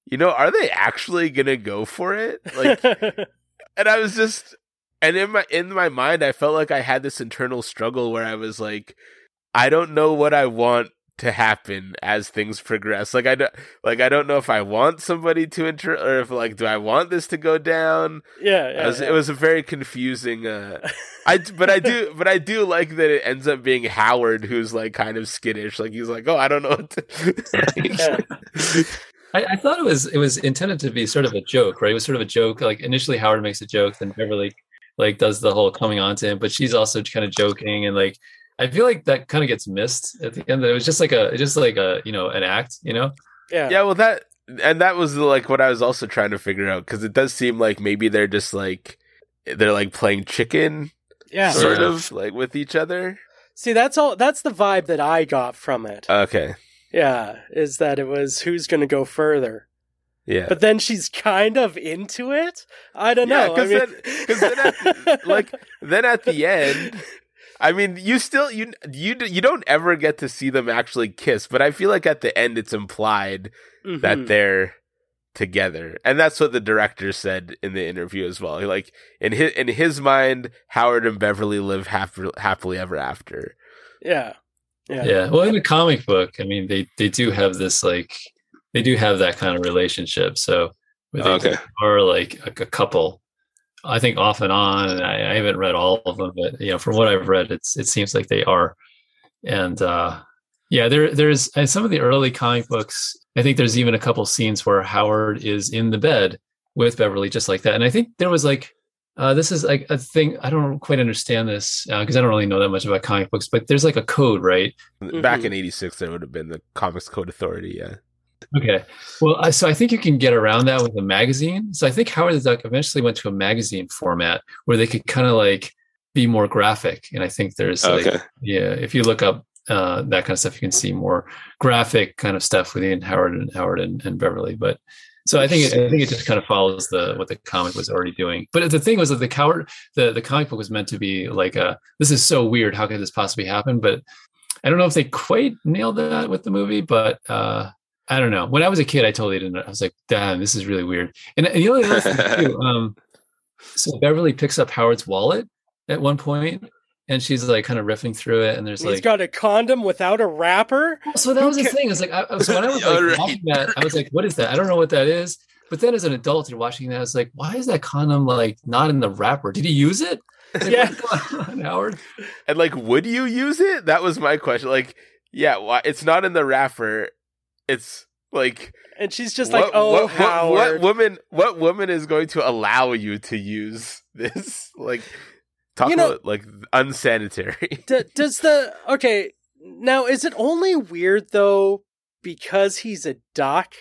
you know, are they actually gonna go for it? Like, (laughs) and I was just and in my in my mind, I felt like I had this internal struggle where I was like, I don't know what I want to happen as things progress. Like I don't like I don't know if I want somebody to enter or if like do I want this to go down? Yeah, yeah, was, yeah. it was a very confusing. Uh, (laughs) I but I do but I do like that it ends up being Howard who's like kind of skittish. Like he's like, oh, I don't know. What to... (laughs) I, I, thought it was it was intended to be sort of a joke, right? It was sort of a joke. Like initially Howard makes a joke, then Beverly like does the whole coming on to him, but she's also kind of joking and like I feel like that kind of gets missed at the end. That it was just like a just like a you know an act, you know. Yeah. Yeah. Well, that and that was like what I was also trying to figure out because it does seem like maybe they're just like they're like playing chicken. Yeah. Sort yeah. of like with each other. See, that's all. That's the vibe that I got from it. Okay. Yeah, is that it was who's going to go further. Yeah. But then she's kind of into it. I don't yeah, know. Because I mean... then, then at, like then at the end, (laughs) I mean, you still you you you don't ever get to see them actually kiss, but I feel like at the end it's implied Mhm. that they're together, and that's what the director said in the interview as well. Like in his in his mind, Howard and Beverly live happy, happily ever after. yeah, yeah, Yeah. Well, in a comic book, I mean, they they do have this like they do have that kind of relationship. So they Okay. are like a, a couple. I think off and on. And I, I haven't read all of them, but you know, from what I've read, it's it seems like they are. And uh, yeah, there there's in some of the early comic books. I think there's even a couple scenes where Howard is in the bed with Beverly, just like that. And I think there was like uh, this is like a thing. I don't quite understand this because I don't really know that much about comic books. But there's like a code, right? Back Mhm. in '86, there would have been the Comics Code Authority. Yeah. Okay. Well, I, so I think you can get around that with a magazine. So I think Howard the Duck eventually went to a magazine format where they could kind of like be more graphic. And I think there's like, Okay. yeah, if you look up uh, that kind of stuff, you can see more graphic kind of stuff within Howard and Howard and, and Beverly. But so I think it, I think it just kind of follows the what the comic was already doing. But the thing was that the coward the the comic book was meant to be like a this is so weird. How could this possibly happen? But I don't know if they quite nailed that with the movie, but uh, I don't know. When I was a kid, I totally didn't. I was like, "Damn, this is really weird." And, and the only other thing too, (laughs) um, so Beverly picks up Howard's wallet at one point, and she's like kind of riffing through it, and there's He's like, he's got a condom without a wrapper. so that was the thing. It's like, I, so when I was like Alright. watching that, I was like, "What is that?" I don't know what that is. But then as an adult and watching that, I was like, "Why is that condom like not in the wrapper? Did he use it?" (laughs) Like, Yeah. what's going on, Howard. And like, would you use it? That was my question. Like, yeah, why, it's not in the wrapper. It's like And she's just what- like, "Oh, what, what- Howard." what woman? What woman is going to allow you to use (laughs) this? Like, talk You know- about like unsanitary. D- does the okay now? Is it only weird though because he's a doc?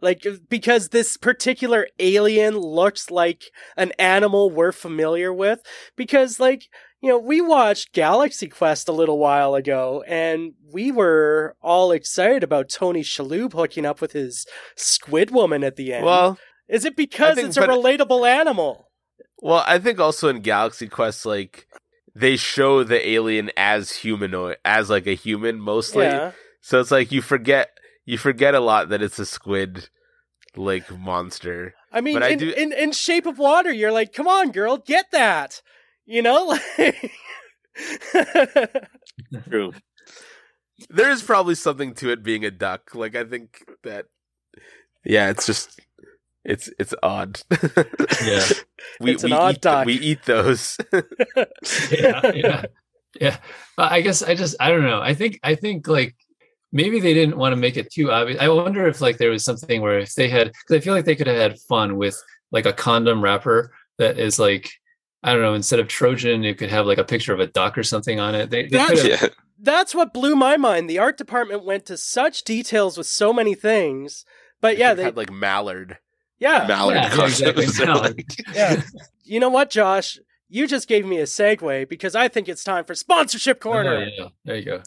Like because this particular alien looks like an animal we're familiar with? Because like you know, we watched Galaxy Quest a little while ago, and we were all excited about Tony Shalhoub hooking up with his squid woman at the end. well, is it because think- it's a but- relatable animal? well, I think also in Galaxy Quest, like they show the alien as humanoid, as like a human mostly. Yeah. So it's like you forget you forget a lot that it's a squid like monster. I mean, But I do- in in Shape of Water, you're like, come on, girl, get that. You know, (laughs) True. There is probably something to it being a duck. Like I think that yeah, it's just it's it's odd. Yeah. (laughs) we It's an we odd eat, duck. We eat those. (laughs) yeah, yeah, yeah. But I guess I just I don't know. I think I think like maybe they didn't want to make it too obvious. I wonder if like there was something where if they had because I feel like they could have had fun with like a condom wrapper that is like I don't know instead of Trojan you could have like a picture of a duck or something on it. They, they That- could have, Yeah. that's what blew my mind. The art department went to such details with so many things, but yeah, they had like mallard. yeah, Mallard yeah, customs. exactly, mallard. (laughs) yeah. You know what, Josh? You just gave me a segue because I think it's time for sponsorship corner. Oh, yeah, there you go.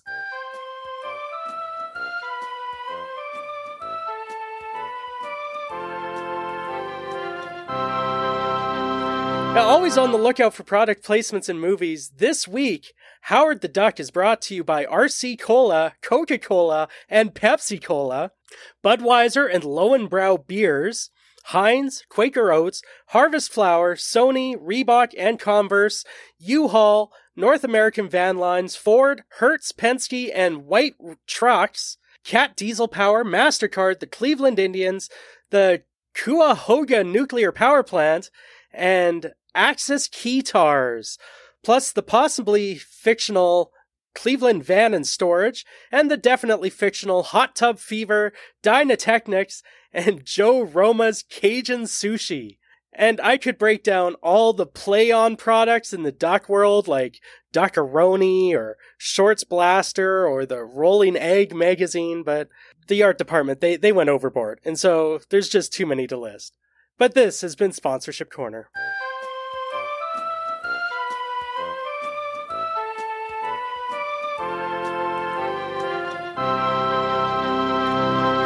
Now, always on the lookout for product placements in movies, this week, Howard the Duck is brought to you by RC Cola, Coca Cola, and Pepsi Cola, Budweiser and Lowenbrau Beers, Heinz, Quaker Oats, Harvest Flour, Sony, Reebok, and Converse, U Haul, North American Van Lines, Ford, Hertz, Penske, and White Trucks, Cat Diesel Power, MasterCard, the Cleveland Indians, the Cuyahoga Nuclear Power Plant, and Axis Keytars, plus the possibly fictional Cleveland Van and Storage, and the definitely fictional Hot Tub Fever, Dynatechnics, and Joe Roma's Cajun Sushi. And I could break down all the play on products in the duck world, like Duckaroni or Shorts Blaster or the Rolling Egg magazine, but the art department, they, they went overboard. And so there's just too many to list. But this has been Sponsorship Corner.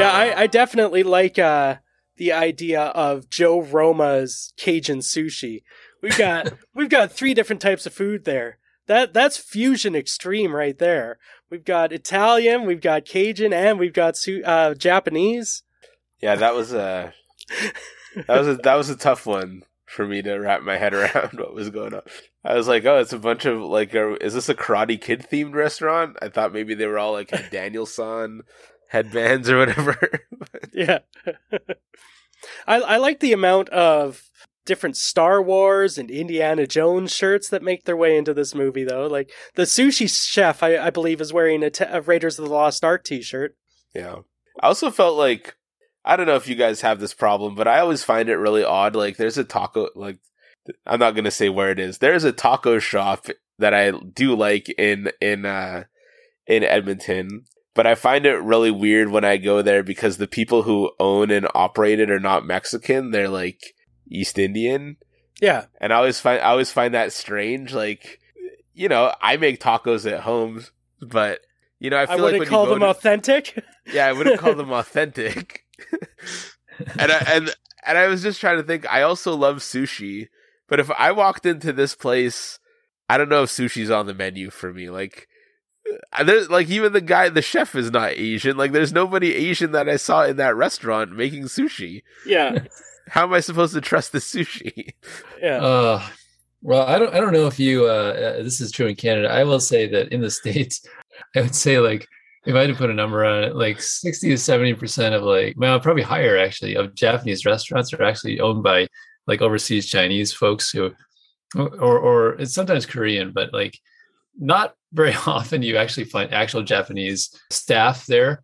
Yeah, I, I definitely like uh, the idea of Joe Roma's Cajun sushi. We've got (laughs) we've got three different types of food there. that that's fusion extreme right there. We've got Italian, we've got Cajun, and we've got su- uh, Japanese. Yeah, that was a that was a that was a tough one for me to wrap my head (laughs) around what was going on. I was like, oh, it's a bunch of like, a, is this a Karate Kid themed restaurant? I thought maybe they were all like had Daniel-san headbands or whatever. (laughs) yeah, I I like the amount of different Star Wars and Indiana Jones shirts that make their way into this movie, though. Like the sushi chef, I, I believe, is wearing a, t- a Raiders of the Lost Ark T-shirt. Yeah, I also felt like I don't know if you guys have this problem, but I always find it really odd. Like, there's a taco, like, I'm not gonna say where it is. There's a taco shop that I do like in in uh in Edmonton, but I find it really weird when I go there because the people who own and operate it are not Mexican. They're like East Indian. Yeah, and I always find I always find that strange. Like, you know, I make tacos at home, but you know, I feel I wouldn't like call them to, authentic. (laughs) Yeah, I wouldn't call them (laughs) authentic. (laughs) and I, and and I was just trying to think. I also love sushi, but if I walked into this place, I don't know if sushi's on the menu for me. Like, there's like even the guy, the chef is not Asian. Like, there's nobody Asian that I saw in that restaurant making sushi. Yeah. (laughs) How am I supposed to trust the sushi? Yeah. Uh, well, I don't. I don't know if you. Uh, uh, this is true in Canada. I will say that in the (laughs) states, I would say like if I had to put a number on it, like 60 to 70% of like, well, probably higher actually, of Japanese restaurants are actually owned by like overseas Chinese folks who, or, or it's sometimes Korean, but like not very (laughs) often you actually find actual Japanese staff there.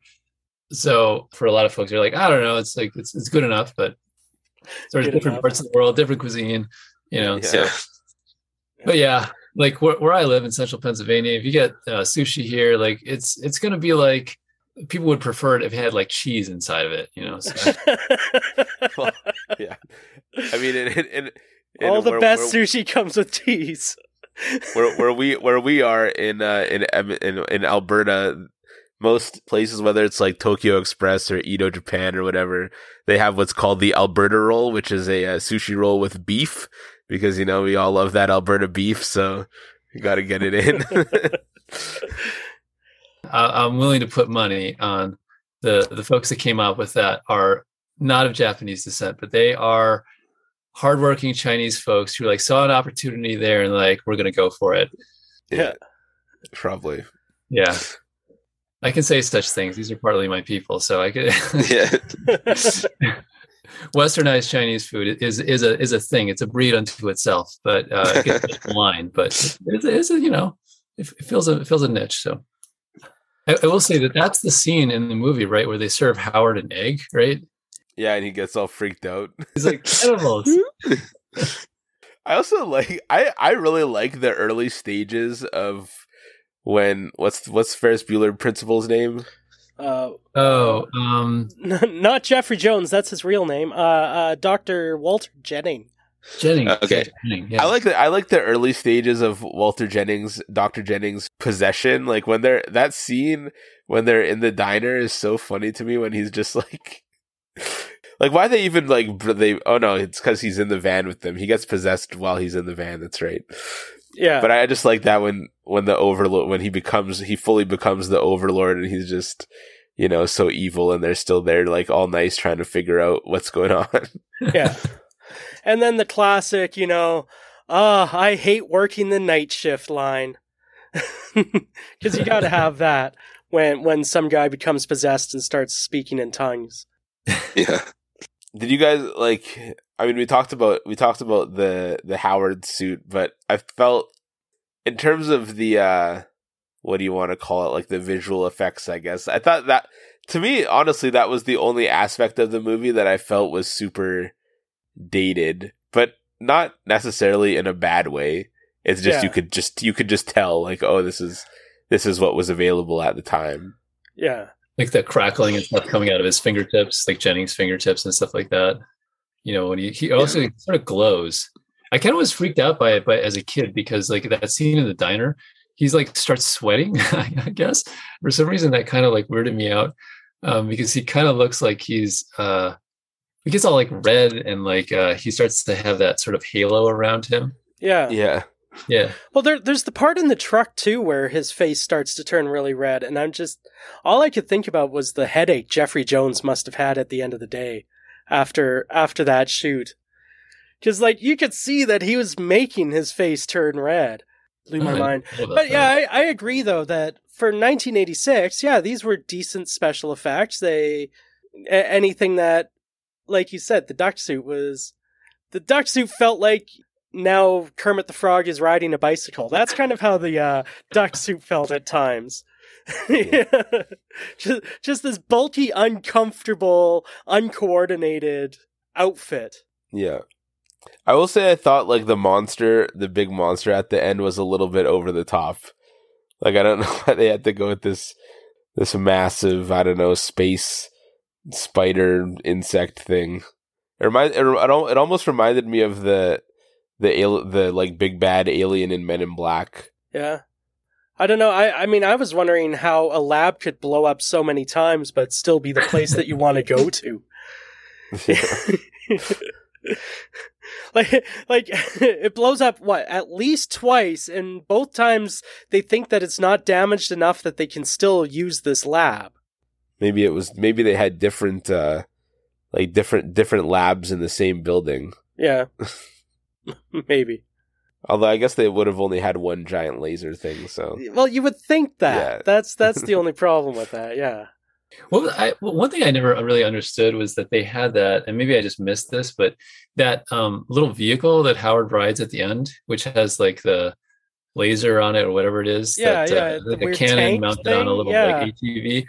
So for a lot of folks, they're like, I don't know, it's like, it's, it's good enough, but sort of different enough. parts of the world, different cuisine, you know, yeah. so, but yeah, like where, where I live in central Pennsylvania, if you get uh, sushi here, like it's it's gonna be like people would prefer it if it had like cheese inside of it, you know. So. (laughs) well, yeah, I mean, in, in, in all the where, best where, sushi comes with cheese. Where where we where we are in uh, in in in Alberta, most places, whether it's like Tokyo Express or Edo Japan or whatever, they have what's called the Alberta roll, which is a, a sushi roll with beef because you know we all love that Alberta beef, so you got to get it in. (laughs) I'm willing to put money on the the folks that came up with that are not of Japanese descent, but they are hardworking Chinese folks who like saw an opportunity there and like we're gonna go for it. Yeah, probably. Yeah. I can say such things. These are partly my people, so I could. (laughs) yeah. (laughs) Westernized Chinese food is is a is a thing. It's a breed unto itself, but uh, it line. (laughs) But it's, it's a you know it, it feels a it feels a niche. So I, I, will say that that's the scene in the movie, right, where they serve Howard an egg, right? Yeah, and he gets all freaked out. (laughs) He's like animals. I also like I I really like the early stages of when what's what's Ferris Bueller Principal's name? Uh, oh, um, (laughs) not Jeffrey Jones. That's his real name. Uh, uh, Doctor Walter Jennings. Jennings. Okay. Jennings, yeah. I like the I like the early stages of Walter Jennings, Doctor Jennings' possession. Like when they're that scene when they're in the diner is so funny to me when he's just like. Like why they even like they oh no it's because he's in the van with them. He gets possessed while he's in the van. That's right. Yeah. But I just like that when when the overlord when he becomes he fully becomes the overlord and he's just you know so evil and they're still there like all nice trying to figure out what's going on. (laughs) Yeah. And then the classic you know ah oh, i hate working the night shift line. (laughs) Because you got to have that when when some guy becomes possessed and starts speaking in tongues. (laughs) Yeah did you guys like I mean, we talked about we talked about the the Howard suit, but I felt in terms of the uh what do you want to call it, like the visual effects, I guess. I thought that to me, honestly, that was the only aspect of the movie that I felt was super dated, but not necessarily in a bad way. It's just yeah. you could just you could just tell like, oh, this is this is what was available at the time. Yeah. Like the crackling and stuff coming out of his fingertips, like Jennings' fingertips and stuff like that you know, when he, he also yeah. sort of glows. I kind of was freaked out by it, but as a kid because like that scene in the diner, he's like starts sweating. (laughs) I guess for some reason that kind of like weirded me out um, because he kind of looks like he's uh, he gets all like red and like uh, he starts to have that sort of halo around him. Yeah, yeah. Yeah. Well, there, there's the part in the truck too where his face starts to turn really red, and I'm just all I could think about was the headache Jeffrey Jones must have had at the end of the day after after that shoot. Because like you could see that he was making his face turn red. Blew my oh, mind. know about But yeah. I, I agree though that for 1986, yeah, these were decent special effects. They anything that, like you said, the duck suit was the duck suit felt like now Kermit the Frog is riding a bicycle. That's kind of how the uh, duck suit felt at times. (laughs) (laughs) just, just this bulky, uncomfortable, uncoordinated outfit. Yeah. I will say I thought like the monster, the big monster at the end was a little bit over the top. Like I don't (laughs) know why they had to go with this this massive, I don't know, space spider insect thing. It remind it, it, it almost reminded me of the the al- the like big bad alien in Men in Black. Yeah. I don't know. I, I mean, I was wondering how a lab could blow up so many times, but still be the place that you (laughs) want to go to. (laughs) like, like it blows up what at least twice, and both times they think that it's not damaged enough that they can still use this lab. maybe it was maybe they had different uh like different different labs in the same building. Yeah, (laughs) (laughs) maybe. Although I guess they would have only had one giant laser thing, so Well, you would think that. Yeah. That's that's the (laughs) only problem with that. Yeah. Well, I, well, one thing I never really understood was that they had that, and maybe I just missed this, but that um, little vehicle that Howard rides at the end, which has like the laser on it or whatever it is, Yeah, that, yeah, uh, the like a weird cannon tank mounted on a little yeah. like ATV.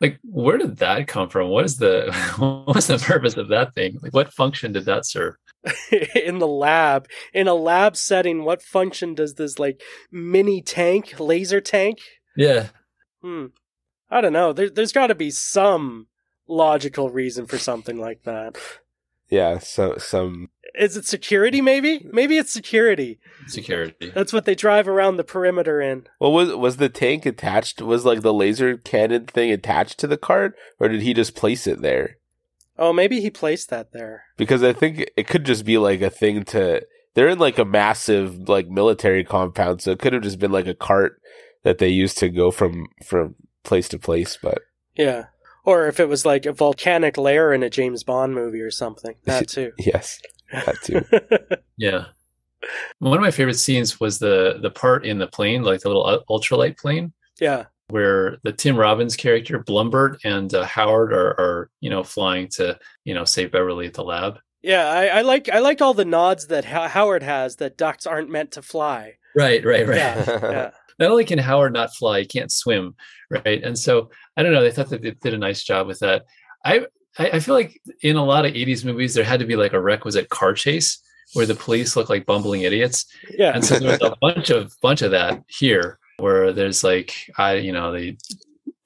Like, where did that come from? What is the (laughs) what was the purpose of that thing? Like, what function did that serve? (laughs) in the lab in a lab setting what function does this like mini tank laser tank? Yeah, hmm. I don't know. There, there's got to be some logical reason for something like that. Yeah, so some is it security maybe? Maybe it's security. Security. that's what they drive around the perimeter in. Well, was was the tank attached? Was like the laser cannon thing attached to the cart, or did he just place it there? Oh maybe he placed that there Because I think it could just be like a thing to. They're in like a massive like military compound, so it could have just been like a cart that they used to go from from place to place. But yeah or if it was like a volcanic lair in a james bond movie or something (laughs) that too yes, that too. (laughs) Yeah. One of my favorite scenes was the the part in the plane, like the little uh, ultralight plane, yeah where the Tim Robbins character Blumburtt and uh, Howard are, are you know flying to you know save Beverly at the lab. yeah I, I like i like all the nods that Ho- howard has that ducks aren't meant to fly Right, right, right. Yeah. yeah (laughs) Not only can Howard not fly, he can't swim, right? And so I don't know. They thought that they did a nice job with that. I I I feel like in a lot of '80s movies there had to be like a requisite car chase where the police look like bumbling idiots, yeah and so there's a bunch of bunch of that here where there's like I you know they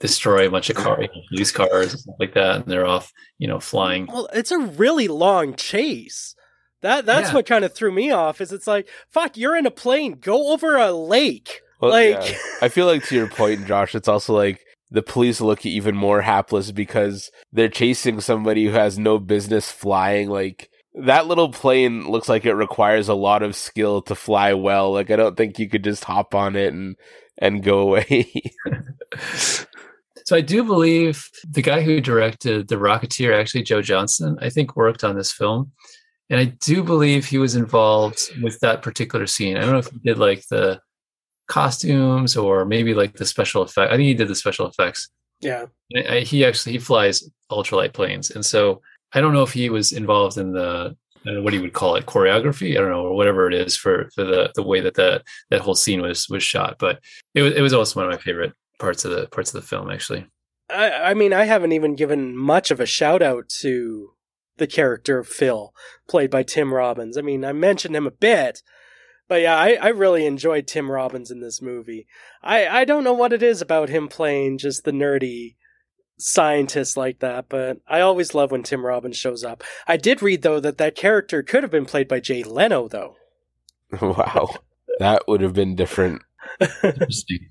destroy a bunch of car police cars and stuff like that, and they're off you know flying. Well, it's a really long chase. That that's Yeah. what kind of threw me off. Is it's like fuck, you're in a plane, go over a lake. Well, like, yeah. (laughs) I feel like to your point, Josh, it's also like the police look even more hapless because they're chasing somebody who has no business flying. Like that little plane looks like it requires a lot of skill to fly well. Like I don't think you could just hop on it and and go away. (laughs) So I do believe the guy who directed The Rocketeer, actually Joe Johnston, I think worked on this film. And I do believe he was involved with that particular scene. I don't know if he did like the costumes or maybe like the special effect. I think he did the special effects. yeah, I, I- he actually he flies ultralight planes, and so I don't know if he was involved in the Know what he would call it choreography. I don't know or whatever it is for for the the way that that that whole scene was was shot. But it was it was also one of my favorite parts of the parts of the film actually. I, I mean, I haven't even given much of a shout out to the character of Phil, played by Tim Robbins. I mean, I mentioned him a bit, but yeah, I, I really enjoyed Tim Robbins in this movie. I, I don't know what it is about him playing just the nerdy scientist like that, but I always love when Tim Robbins shows up. I did read though that that character could have been played by Jay Leno though. (laughs) wow, that would have been different. Interesting.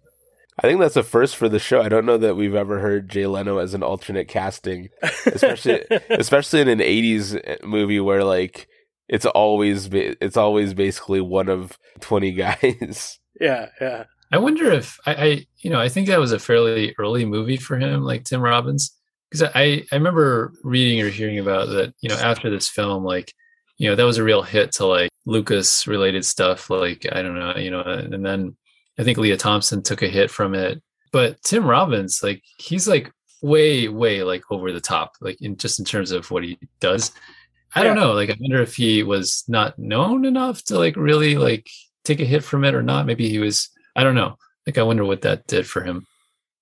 I think that's a first for the show. I don't know that we've ever heard Jay Leno as an alternate casting, especially (laughs) especially in an '80s movie where like it's always it's always basically one of 20 guys. Yeah, yeah. I wonder if I, I, you know, I think that was a fairly early movie for him, like Tim Robbins, because I, I remember reading or hearing about that. You know, after this film, like, you know, that was a real hit to like Lucas related stuff. Like, I don't know, you know, and then I think Lea Thompson took a hit from it. But Tim Robbins, like, he's like way, way like over the top, like in just in terms of what he does. I don't know. Like, I wonder if he was not known enough to like really like take a hit from it or not. Maybe he was. I don't know. Like, I wonder what that did for him,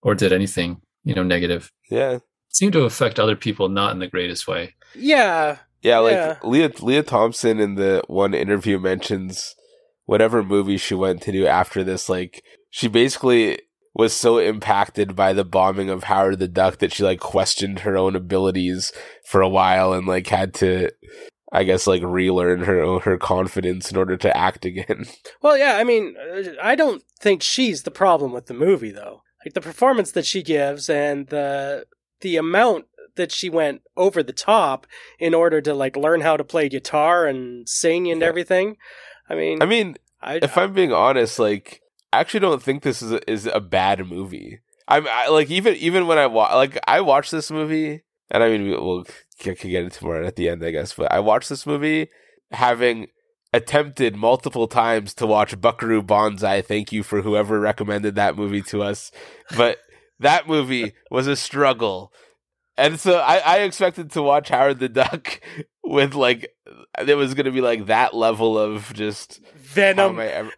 or did anything, you know, negative. Yeah. it seemed to affect other people not in the greatest way. Yeah. Yeah, like Yeah. Lea Lea Thompson in the one interview mentions whatever movie she went to do after this, like she basically was so impacted by the bombing of Howard the Duck that she like questioned her own abilities for a while and like had to I guess like relearn her her confidence in order to act again. (laughs) Well, yeah, I mean, uh, I don't think she's the problem with the movie though. Like the performance that she gives and the the amount that she went over the top in order to like learn how to play guitar and sing and Yeah. everything. I mean, I mean, I, if I'm being honest, like I actually don't think this is a, is a bad movie. I'm I, like even even when I wa- like I watched this movie, and I mean we- we'll c- can get into more at the end, I guess. But I watched this movie having attempted multiple times to watch Buckaroo Banzai. Thank you for whoever recommended that movie to us, but that movie was a struggle. And so I, I expected to watch Howard the Duck with like it was gonna be like that level of just how Venom. am I ever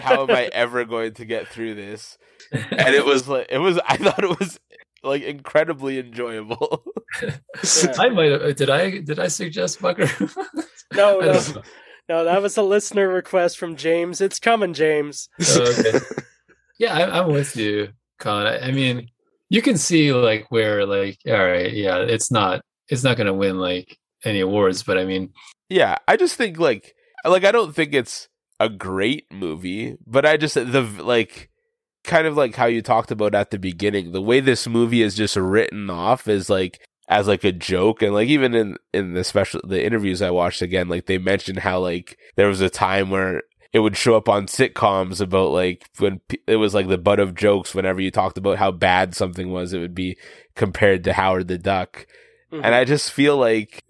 how am I ever going to get through this? And it was like it was I thought it was like incredibly enjoyable. (laughs) I might have. Did I? Did I suggest Bucker? (laughs) No, (laughs) no. no, that was a listener request from James. It's coming, James. Oh, okay. Yeah, I, I'm with you, Con. I, I mean, you can see like where like all right, yeah, it's not it's not going to win like any awards, but I mean, yeah, I just think like like I don't think it's a great movie, but I just the like kind of like how you talked about at the beginning, the way this movie is just written off is like as like a joke. And like even in in the special the interviews I watched again like they mentioned how like there was a time where it would show up on sitcoms about like when it was like the butt of jokes whenever you talked about how bad something was it would be compared to Howard the Duck. Mhm. and I just feel like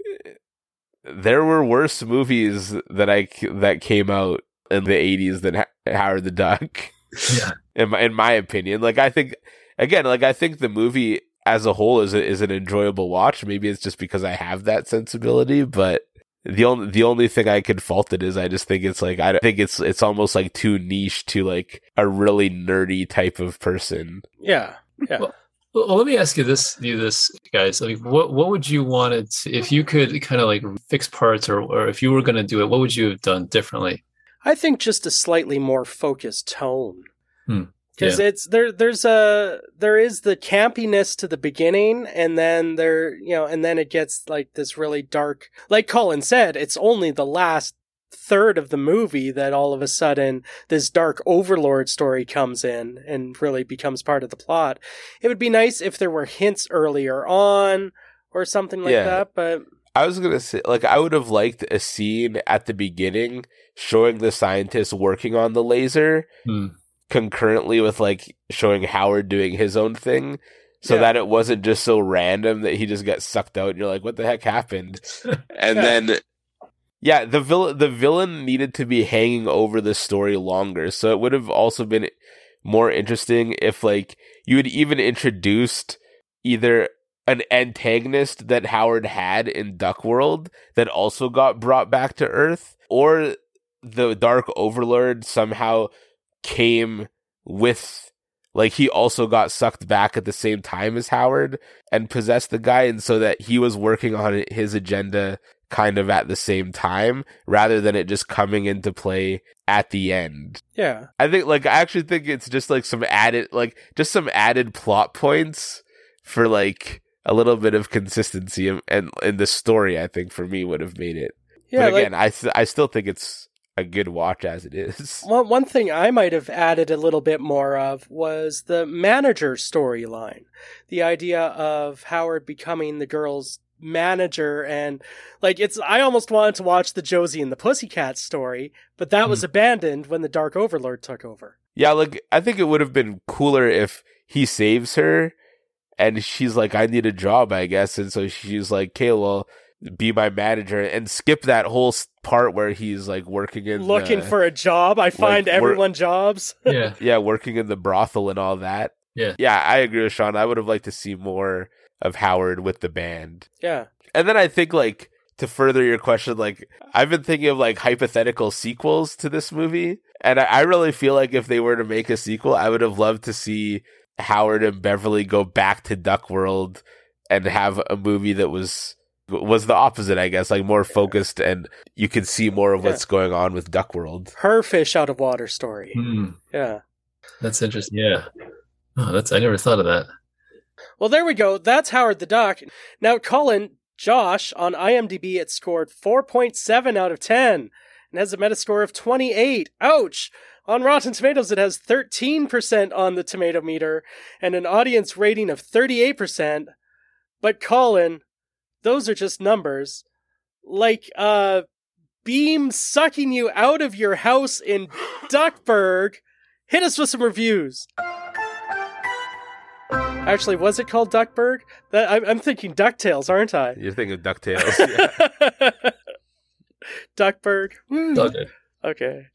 there were worse movies that I that came out in the 80s than Ha- Howard the Duck yeah, (laughs) in my in my opinion. Like I think again, like I think the movie as a whole is a, is an enjoyable watch. Maybe it's just because I have that sensibility, but the only the only thing I could fault it is I just think it's like I think it's it's almost like too niche to like a really nerdy type of person. Yeah. Yeah. Well, well, let me ask you this, you this guys. Like, what what would you want it to, if you could kind of like fix parts, or or if you were going to do it, what would you have done differently? I think just a slightly more focused tone. Hmm. Because it's there. There's a there is the campiness to the beginning, and then there, you know, and then it gets like this really dark. Like Colin said, it's only the last third of the movie that all of a sudden this dark overlord story comes in and really becomes part of the plot. It would be nice if there were hints earlier on or something like Yeah. that, but I was gonna say, like, I would have liked a scene at the beginning showing the scientists working on the laser Hmm. concurrently with like showing Howard doing his own thing, so Yeah. that it wasn't just so random that he just got sucked out and you're like, what the heck happened? (laughs) And Yeah. then, yeah, the villain the villain needed to be hanging over the story longer, so it would have also been more interesting if like you had even introduced either an antagonist that Howard had in Duck World that also got brought back to Earth, or the Dark Overlord somehow came with like he also got sucked back at the same time as Howard and possessed the guy and so that he was working on his agenda kind of at the same time rather than it just coming into play at the end. yeah. I think like I actually think it's just like some added like just some added plot points for like a little bit of consistency and and in the story I think for me would have made it. Yeah, but like- again, I th- I still think it's a good watch as it is. (laughs) One one thing I might have added a little bit more of was the manager storyline. The idea of Howard becoming the girl's manager and like it's I almost wanted to watch the Josie and the Pussycat story, but that was hmm. abandoned when the Dark Overlord took over. Yeah, like I think it would have been cooler if he saves her and she's like, I need a job, I guess. And so she's like, okay, well, be my manager and skip that whole part where he's like working in Looking the, for a job, I find we're- everyone jobs. (laughs) Yeah. yeah, working in the brothel and all that. Yeah. Yeah, I agree with Sean. I would have liked to see more of Howard with the band. yeah. And then I think like to further your question, like I've been thinking of like hypothetical sequels to this movie. And I, I really feel like if they were to make a sequel, I would have loved to see Howard and Beverly go back to Duck World and have a movie that was was the opposite, I guess, like more focused and you could see more of Yeah. what's going on with Duck World. Her fish out of water story. Hmm. Yeah. That's interesting. Yeah. Oh, that's I never thought of that. Well, there we go. That's Howard the Duck. Now, Colin, Josh, on IMDb, it scored 4.7 out of 10 and has a Metascore of 28. Ouch! On Rotten Tomatoes, it has 13% on the tomato meter and an audience rating of 38%. But, Colin, those are just numbers. Like, uh, beam sucking you out of your house in (gasps) Duckburg. Hit us with some reviews. Actually, was it called Duckburg? That I'm, I'm thinking Ducktales, aren't I? You're thinking DuckTales. yeah. (laughs) (laughs) Duckburg. Woo. Okay. Okay.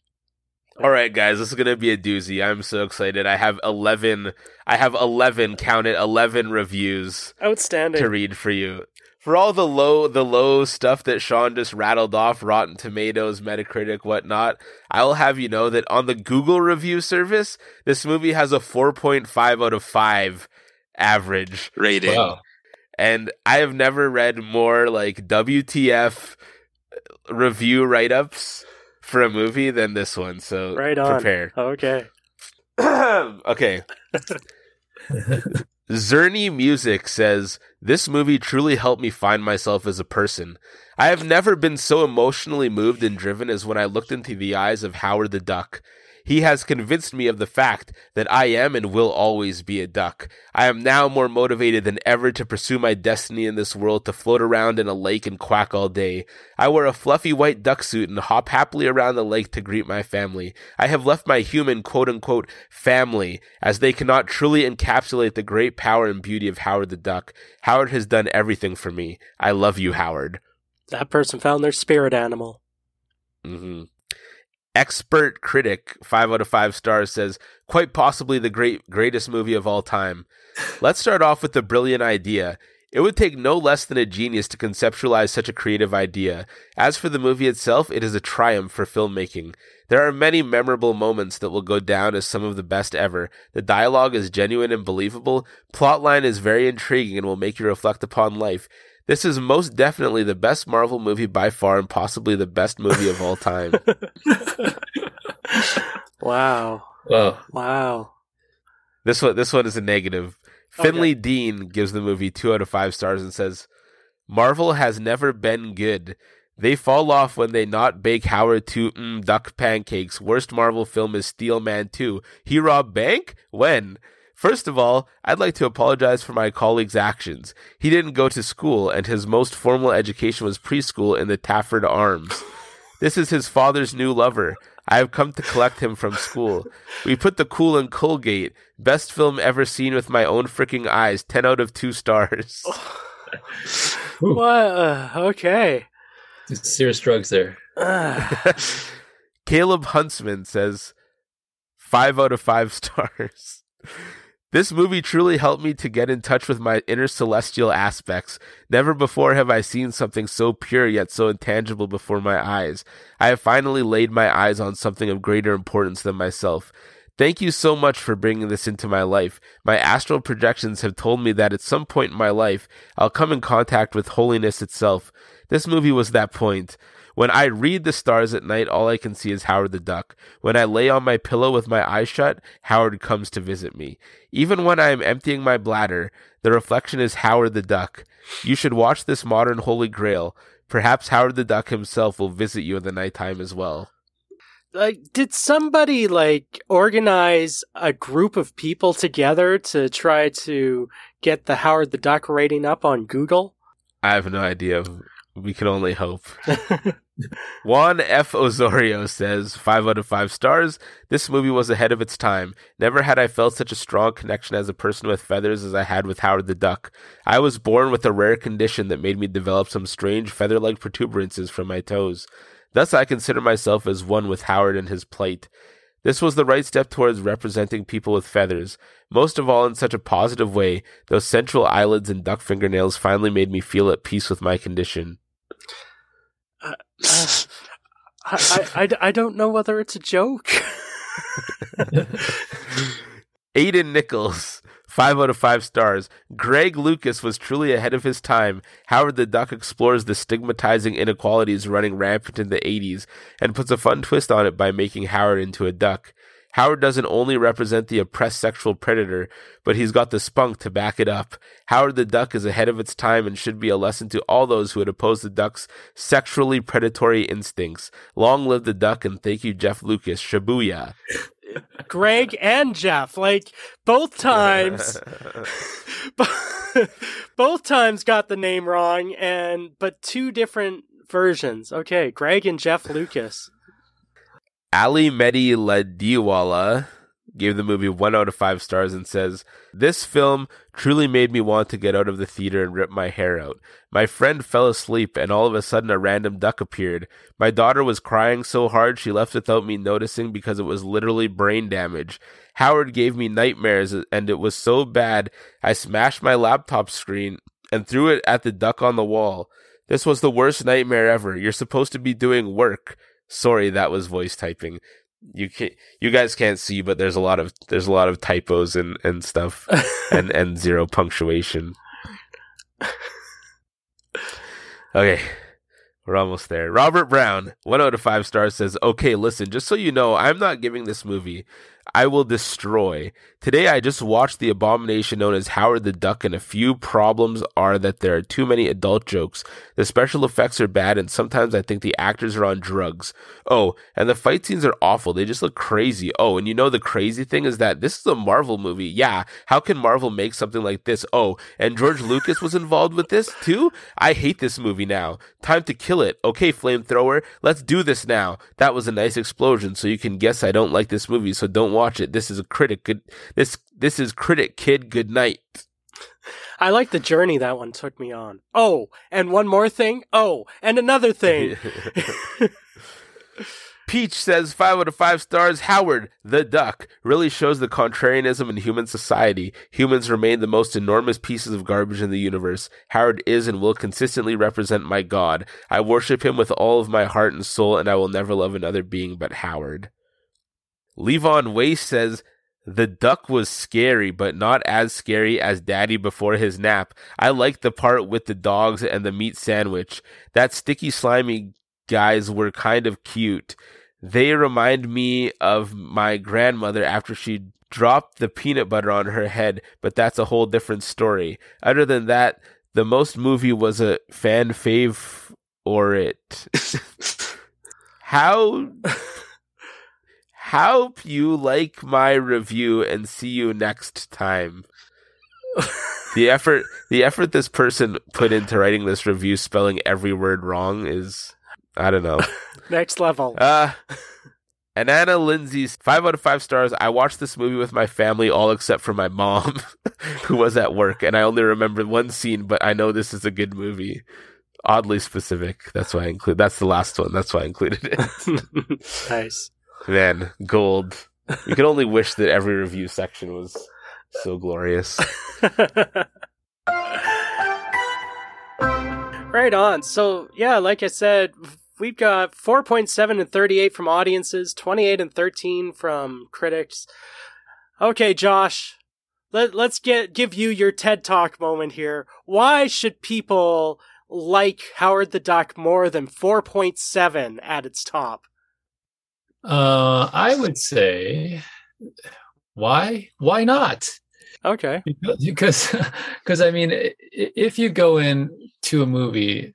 All right, guys, this is gonna be a doozy. I'm so excited. I have eleven. I have eleven. Count it. Eleven reviews Outstanding. to read for you. For all the low, the low stuff that Sean just rattled off, Rotten Tomatoes, Metacritic, whatnot, I will have you know that on the Google review service, this movie has a 4.5 out of 5 average. rating. Wow. And I have never read more like WTF review write ups for a movie than this one. So Right on. prepare. Okay. (clears throat) okay. (laughs) Zerny Music says, This movie truly helped me find myself as a person. I have never been so emotionally moved and driven as when I looked into the eyes of Howard the Duck. He has convinced me of the fact that I am and will always be a duck. I am now more motivated than ever to pursue my destiny in this world to float around in a lake and quack all day. I wear a fluffy white duck suit and hop happily around the lake to greet my family. I have left my human quote unquote family as they cannot truly encapsulate the great power and beauty of Howard the Duck. Howard has done everything for me. I love you, Howard. That person found their spirit animal. Mm hmm Expert critic, five out of five stars, says quite possibly the great greatest movie of all time. Let's start off with the brilliant idea. It would take no less than a genius to conceptualize such a creative idea. As for the movie itself, it is a triumph for filmmaking. There are many memorable moments that will go down as some of the best ever. The dialogue is genuine and believable. Plotline is very intriguing and will make you reflect upon life. This is most definitely the best Marvel movie by far and possibly the best movie of all time. (laughs) Wow. Wow. Wow. This one, this one is a negative. Finley Dean gives the movie two out of five stars and says, "Marvel has never been good. They fall off when they not bake Howard to mm, duck pancakes. Worst Marvel film is Steel Man 2. He robbed bank? When? First of all, I'd like to apologize for my colleague's actions. He didn't go to school, and his most formal education was preschool in the Tafford Arms. This is his father's new lover. I have come to collect him from school. We put the cool in Colgate. Best film ever seen with my own freaking eyes. 10 out of 2 stars. (laughs) What? Uh, okay. Serious drugs there. Uh, (laughs) Caleb Huntsman says 5 out of 5 stars. This movie truly helped me to get in touch with my inner celestial aspects. Never before have I seen something so pure yet so intangible before my eyes. I have finally laid my eyes on something of greater importance than myself. Thank you so much for bringing this into my life. My astral projections have told me that at some point in my life, I'll come in contact with holiness itself. This movie was that point. When I read the stars at night, all I can see is Howard the Duck. When I lay on my pillow with my eyes shut, Howard comes to visit me. Even when I am emptying my bladder, the reflection is Howard the Duck. You should watch this modern holy grail. Perhaps Howard the Duck himself will visit you in the nighttime as well. like, did somebody like organize a group of people together to try to get the Howard the Duck rating up on Google? I have no idea. We can only hope. (laughs) Juan F. Osorio says, five out of five stars. This movie was ahead of its time. Never had I felt such a strong connection as a person with feathers as I had with Howard the Duck. I was born with a rare condition that made me develop some strange feather like protuberances from my toes. Thus, I consider myself as one with Howard and his plight. This was the right step towards representing people with feathers, most of all in such a positive way. Those central eyelids and duck fingernails finally made me feel at peace with my condition. Uh, (sighs) uh, I, I, I don't know whether it's a joke. (laughs) Aiden Nichols, five out of five stars. Greg Lucas was truly ahead of his time. Howard the Duck explores the stigmatizing inequalities running rampant in the 80s and puts a fun twist on it by making Howard into a duck. Howard doesn't only represent the oppressed sexual predator, but he's got the spunk to back it up. Howard the Duck is ahead of its time and should be a lesson to all those who would oppose the duck's sexually predatory instincts. Long live the duck and thank you, Jeff Lucas. Shibuya. Greg and Jeff, like both (laughs) times, (laughs) both times got the name wrong, and but two different versions. Okay, Greg and Jeff Lucas. Ali Mehdi Ladiwala gave the movie one out of five stars and says, This film truly made me want to get out of the theater and rip my hair out. My friend fell asleep and all of a sudden a random duck appeared. My daughter was crying so hard she left without me noticing because it was literally brain damage. Howard gave me nightmares and it was so bad I smashed my laptop screen and threw it at the duck on the wall. This was the worst nightmare ever. You're supposed to be doing work. Sorry, that was voice typing. You can you guys can't see, but there's a lot of there's a lot of typos and and stuff, (laughs) and and zero punctuation. Okay, we're almost there. Robert Brown, one oh out of five stars, says, "Okay, listen, just so you know, I'm not giving this movie I will destroy. Today I just watched the abomination known as Howard the Duck, and a few problems are that there are too many adult jokes. The special effects are bad, and sometimes I think the actors are on drugs. Oh, and the fight scenes are awful. They just look crazy. Oh, and you know the crazy thing is that this is a Marvel movie. Yeah, how can Marvel make something like this? Oh, and George Lucas was involved with this too? I hate this movie now. Time to kill it. Okay, flamethrower, let's do this now. That was a nice explosion, so you can guess I don't like this movie, so don't watch it. This is a critic. Good. This this is critic kid. Good night. I like the journey that one took me on. Oh, and one more thing. Oh, and another thing. (laughs) (laughs) Peach says five out of five stars. Howard, the duck, really shows the contrarianism in human society. Humans remain the most enormous pieces of garbage in the universe. Howard is and will consistently represent my God. I worship him with all of my heart and soul, and I will never love another being but Howard. Levon Waste says, the duck was scary, but not as scary as Daddy before his nap. I liked the part with the dogs and the meat sandwich. That sticky, slimy guys were kind of cute. They remind me of my grandmother after she dropped the peanut butter on her head, but that's a whole different story. Other than that, the most movie was a fan fave or it. (laughs) How (laughs) Hope you like my review and see you next time. (laughs) the effort the effort this person put into writing this review spelling every word wrong is I don't know. (laughs) Next level. Uh and Anna Lindsay's five out of five stars. I watched this movie with my family, all except for my mom, (laughs) who was at work, and I only remember one scene, but I know this is a good movie. Oddly specific. That's why I include. That's the last one. That's why I included it. nice. Man, gold. You can only wish that every review section was so glorious. (laughs) right on. So, yeah, like I said, we've got 4.7 and 38 from audiences, 28 and 13 from critics. Okay, Josh, let, let's get give you your TED Talk moment here. Why should people like Howard the Duck more than 4.7 at its top? Uh, I would say, why? Why not? Okay. Because, because (laughs) I mean, if you go in to a movie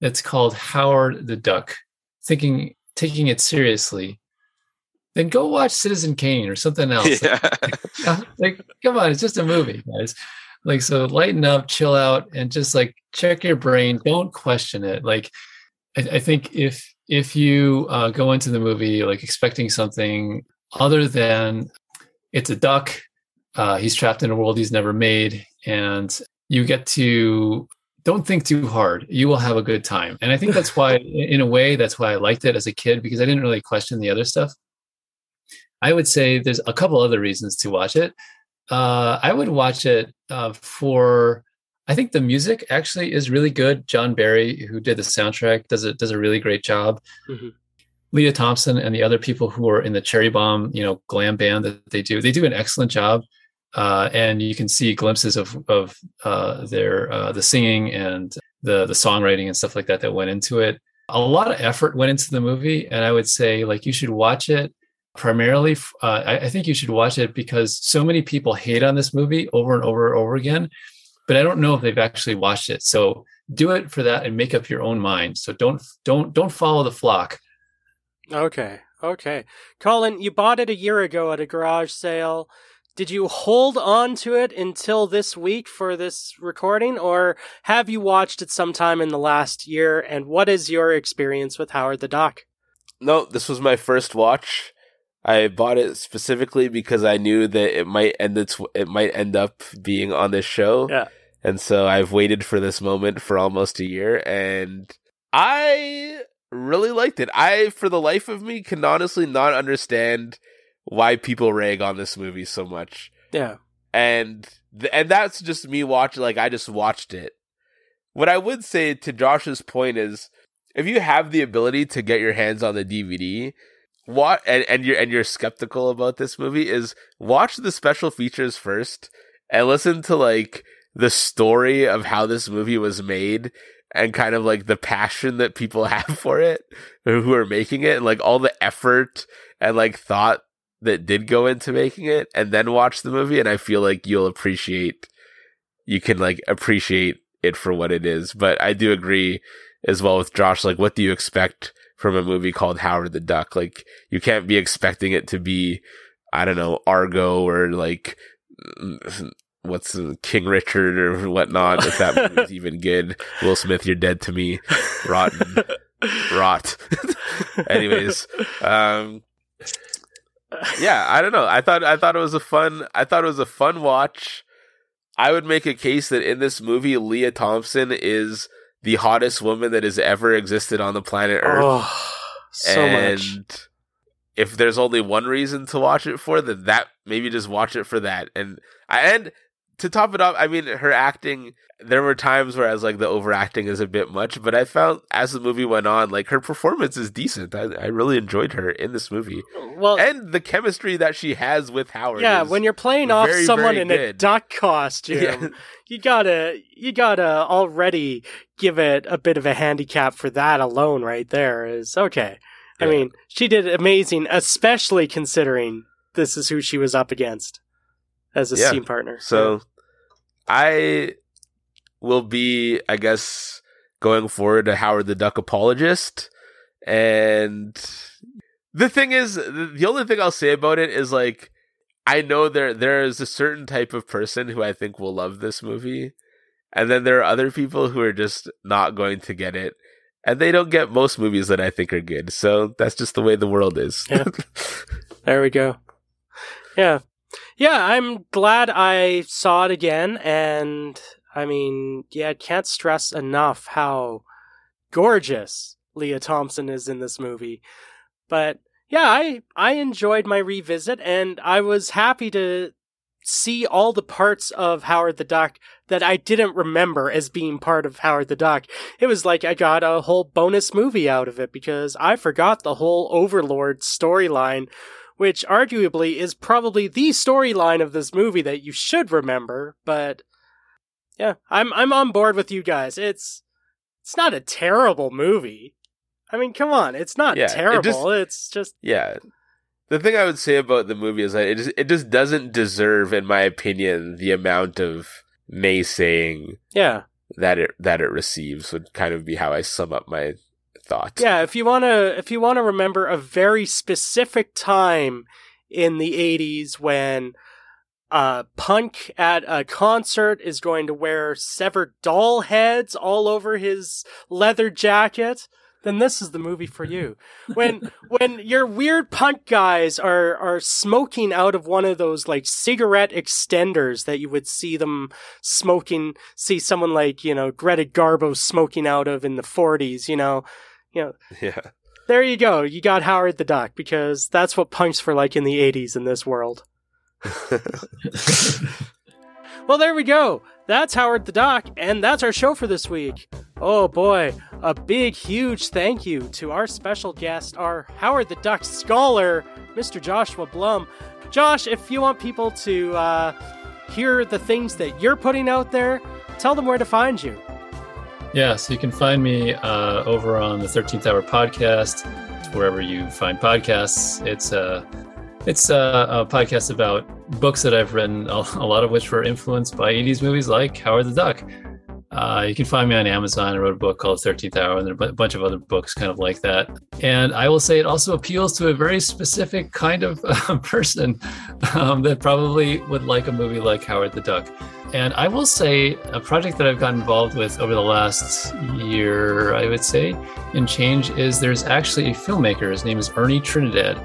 that's called Howard the Duck, thinking taking it seriously, then go watch Citizen Kane or something (laughs) else. Yeah. (laughs) like, come on, it's just a movie, guys. Like, so lighten up, chill out, and just like check your brain. Don't question it. Like, I, I think if if you uh, go into the movie like expecting something other than it's a duck, uh, he's trapped in a world he's never made, and you get to don't think too hard. You will have a good time. And I think that's why, (laughs) in a way, that's why I liked it as a kid because I didn't really question the other stuff. I would say there's a couple other reasons to watch it. Uh, I would watch it uh, for. I think the music actually is really good. John Barry, who did the soundtrack, does it does a really great job. Mm-hmm. Lea Thompson and the other people who are in the Cherry Bomb, you know, glam band that they do, they do an excellent job. Uh, and you can see glimpses of of uh, their uh, the singing and the the songwriting and stuff like that that went into it. A lot of effort went into the movie, and I would say like you should watch it primarily. Uh, I, I, think you should watch it because so many people hate on this movie over and over and over again, but I don't know if they've actually watched it. So do it for that and make up your own mind. So don't don't don't follow the flock. Okay, okay, Colin, you bought it a year ago at a garage sale did you hold on to it until this week for this recording, or have you watched it sometime in the last year? And what is your experience with Howard the Duck? No, this was my first watch. I bought it specifically because I knew that it might end its it might end up being on this show. Yeah. And so I've waited for this moment for almost a year and I really liked it. I for the life of me can honestly not understand why people rag on this movie so much. Yeah. And th- and that's just me watching like I just watched it. What I would say to Josh's point is if you have the ability to get your hands on the DVD, what and, and you're and you're skeptical about this movie is watch the special features first and listen to like the story of how this movie was made and kind of like the passion that people (laughs) have for it who are making it and like all the effort and like thought that did go into making it and then watch the movie and I feel like you'll appreciate you can like appreciate it for what it is. But I do agree as well with Josh like what do you expect from a movie called Howard the Duck? Like you can't be expecting it to be I don't know Argo or like what's King Richard or whatnot if that movie's (laughs) even good. Will Smith, you're dead to me. Rotten. Rot. (laughs) Anyways, um yeah, I don't know. I thought I thought it was a fun I thought it was a fun watch. I would make a case that in this movie Lea Thompson is the hottest woman that has ever existed on the planet Earth. Oh, so and much. If there's only one reason to watch it for, then that maybe just watch it for that. And and to top it off, I mean, her acting. There were times where I was like, the overacting is a bit much, but I felt as the movie went on, like her performance is decent. I, I really enjoyed her in this movie. Well, and the chemistry that she has with Howard. Yeah, when you're playing off very, someone very in good. a duck costume, yeah. (laughs) you gotta you gotta already give it a bit of a handicap for that alone. Right there is okay. I mean, she did amazing, especially considering this is who she was up against as a yeah. team partner. So I will be, I guess, going forward a Howard the Duck apologist. And the thing is, the only thing I'll say about it is like, I know there there is a certain type of person who I think will love this movie, and then there are other people who are just not going to get it, and they don't get most movies that I think are good. So that's just the way the world is. Yeah. (laughs) there we go. Yeah, yeah, I'm glad I saw it again, and I mean, yeah, I can't stress enough how gorgeous Lea Thompson is in this movie. But yeah, I I enjoyed my revisit, and I was happy to see all the parts of Howard the Duck that I didn't remember as being part of Howard the Duck. It was like I got a whole bonus movie out of it because I forgot the whole Overlord storyline which arguably is probably the storyline of this movie that you should remember, but yeah, I'm I'm on board with you guys. It's it's not a terrible movie. I mean, come on, it's not yeah, terrible. It just, it's just Yeah. The thing I would say about the movie is that it just, it just doesn't deserve in my opinion the amount of naysaying yeah that it that it receives would kind of be how I sum up my thought. Yeah, if you want to if you want to remember a very specific time in the 80s when uh, Punk at a concert is going to wear severed doll heads all over his leather jacket, then this is the movie for you. (laughs) When when your weird punk guys are are smoking out of one of those like cigarette extenders that you would see them smoking, see someone like you know Greta Garbo smoking out of in the forties, you know, you know. (laughs) Yeah. There you go. You got Howard the Duck because that's what punks were like in the 80s in this world. (laughs) well, there we go. That's Howard the Duck, and that's our show for this week. Oh boy, a big, huge thank you to our special guest, our Howard the Duck scholar, Mr. Joshua Blum. Josh, if you want people to uh, hear the things that you're putting out there, tell them where to find you. Yeah, so you can find me uh, over on the 13th Hour podcast, wherever you find podcasts. It's a uh, it's a, a, podcast about books that I've written, a, lot of which were influenced by 80s movies like Howard the Duck. Uh, you can find me on Amazon. I wrote a book called 13th Hour, and a bunch of other books kind of like that. And I will say it also appeals to a very specific kind of (laughs) uh, person um, that probably would like a movie like Howard the Duck. And I will say a project that I've gotten involved with over the last year, I would say, in change is there's actually a filmmaker. His name is Ernie Trinidad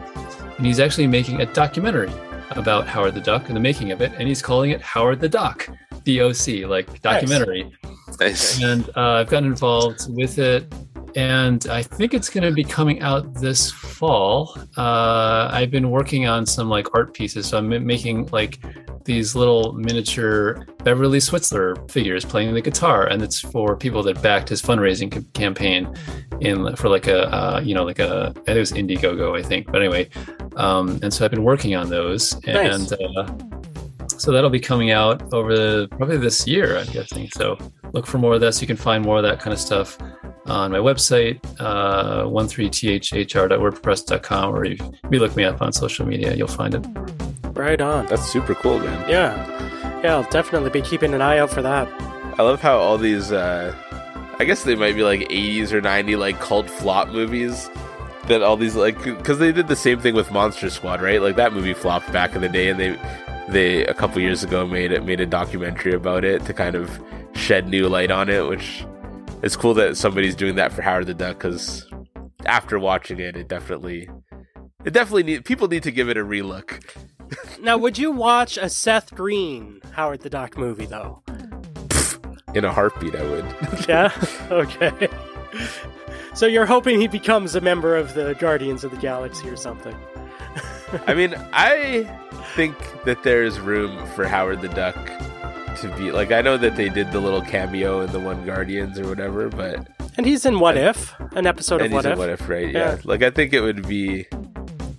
and he's actually making a documentary about Howard the Duck and the making of it, and he's calling it Howard the Duck, D-O-C, like documentary. Nice. And uh, I've gotten involved with it, and I think it's going to be coming out this fall. Uh, I've been working on some like art pieces, so I'm making like these little miniature Beverly Switzler figures playing the guitar, and it's for people that backed his fundraising c- campaign in for like a uh, you know like a it was Indiegogo I think, but anyway, um, and so I've been working on those, and uh, so that'll be coming out over the, probably this year, I'm guessing. So look for more of this. You can find more of that kind of stuff on my website, uh, 13thr.wordpress.com, or if you look me up on social media, you'll find it. Right on. That's super cool, man. Yeah. Yeah, I'll definitely be keeping an eye out for that. I love how all these, uh, I guess they might be like 80s or 90 like cult flop movies. That all these like, because they did the same thing with Monster Squad, right? Like that movie flopped back in the day, and they they a couple years ago made it made a documentary about it to kind of shed new light on it, which it's cool that somebody's doing that for Howard the Duck. Because after watching it, it definitely it definitely need people need to give it a relook. (laughs) Now, would you watch a Seth Green Howard the Duck movie, though? In a heartbeat, I would. (laughs) Yeah? okay. So you're hoping he becomes a member of the Guardians of the Galaxy or something? I mean, I think that there's room for Howard the Duck to be like. I know that they did the little cameo in the one Guardians or whatever, but And he's in What If, an episode of What If. What If, right? Yeah. Yeah. Like I think it would be.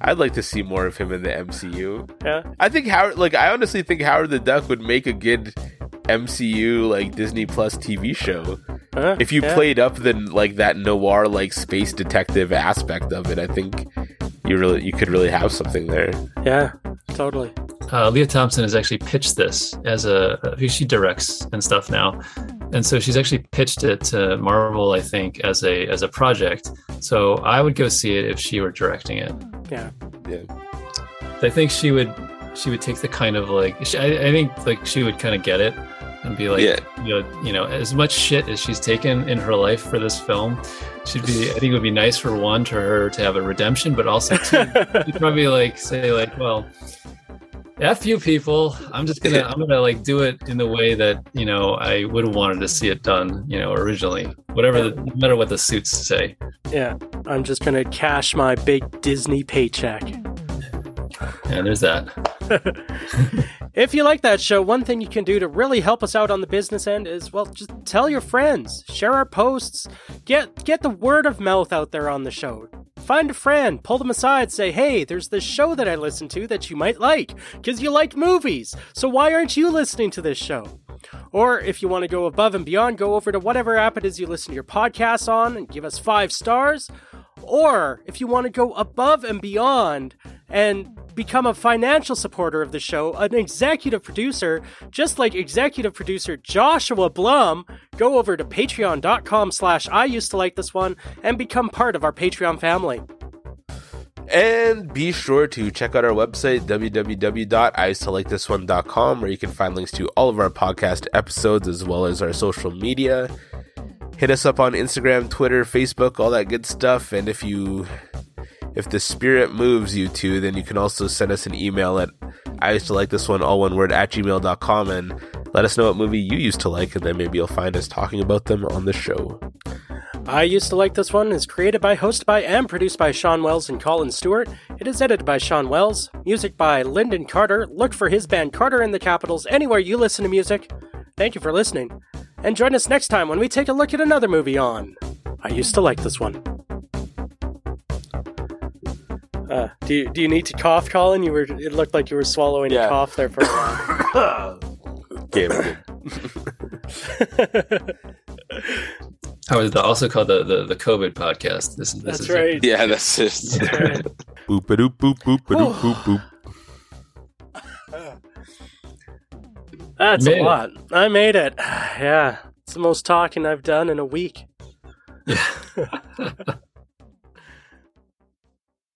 I'd like to see more of him in the MCU. Yeah. I think Howard. Like I honestly think Howard the Duck would make a good MCU like Disney Plus TV show Huh? if you Yeah. played up the like that noir like space detective aspect of it. I think you really you could really have something there. Yeah, totally. Uh, Lea Thompson has actually pitched this as a she directs and stuff now, and so she's actually pitched it to Marvel, I think, as a as a project. So I would go see it if she were directing it. Yeah. Yeah. I think she would she would take the kind of like she, I, I think like she would kind of get it and be like Yeah. you know you know as much shit as she's taken in her life for this film she'd be I think it would be nice for one to her to have a redemption but also two (laughs) you'd probably like say like well F you people. I'm just gonna I'm gonna like do it in the way that, you know, I would have wanted to see it done, you know, originally. Whatever the, no matter what the suits say. yeah. I'm just going to cash my big Disney paycheck. And there's that. (laughs) If you like that show, one thing you can do to really help us out on the business end is well, just tell your friends, share our posts, get get the word of mouth out there on the show. Find a friend, pull them aside, say, "Hey, there's this show that I listen to that you might like because you like movies. So why aren't you listening to this show?" Or if you want to go above and beyond, go over to whatever app it is you listen to your podcasts on and give us five stars. Or if you want to go above and beyond and become a financial supporter of the show, an executive producer, just like executive producer Joshua Blum, go over to patreon.com slash I used to like this one and become part of our Patreon family. And be sure to check out our website, www.iusedtolikeThisOne.com, where you can find links to all of our podcast episodes as well as our social media. Hit us up on Instagram, Twitter, Facebook, all that good stuff. And if you if the spirit moves you to, then you can also send us an email at I used to like this one, all one word, at gmail.com and let us know what movie you used to like, and then maybe you'll find us talking about them on the show. I Used to Like This One is created by, hosted by, and produced by Sean Wells and Colin Stewart. It is edited by Sean Wells. Music by Lyndon Carter. Look for his band Carter in the Capitals anywhere you listen to music. Thank you for listening. And join us next time when we take a look at another movie on I Used to Like This One. Uh, do you do you need to cough, Colin? You were it looked like you were swallowing Yeah. a cough there for a while. Okay, we're good. I was also called the, the, the COVID podcast. This is this That's is right. Yeah, that's just. That's right. boop a doop boop boop a doop boop boop. That's Made a it. lot. I made it. (sighs) Yeah. It's the most talking I've done in a week. Yeah. (laughs) (laughs)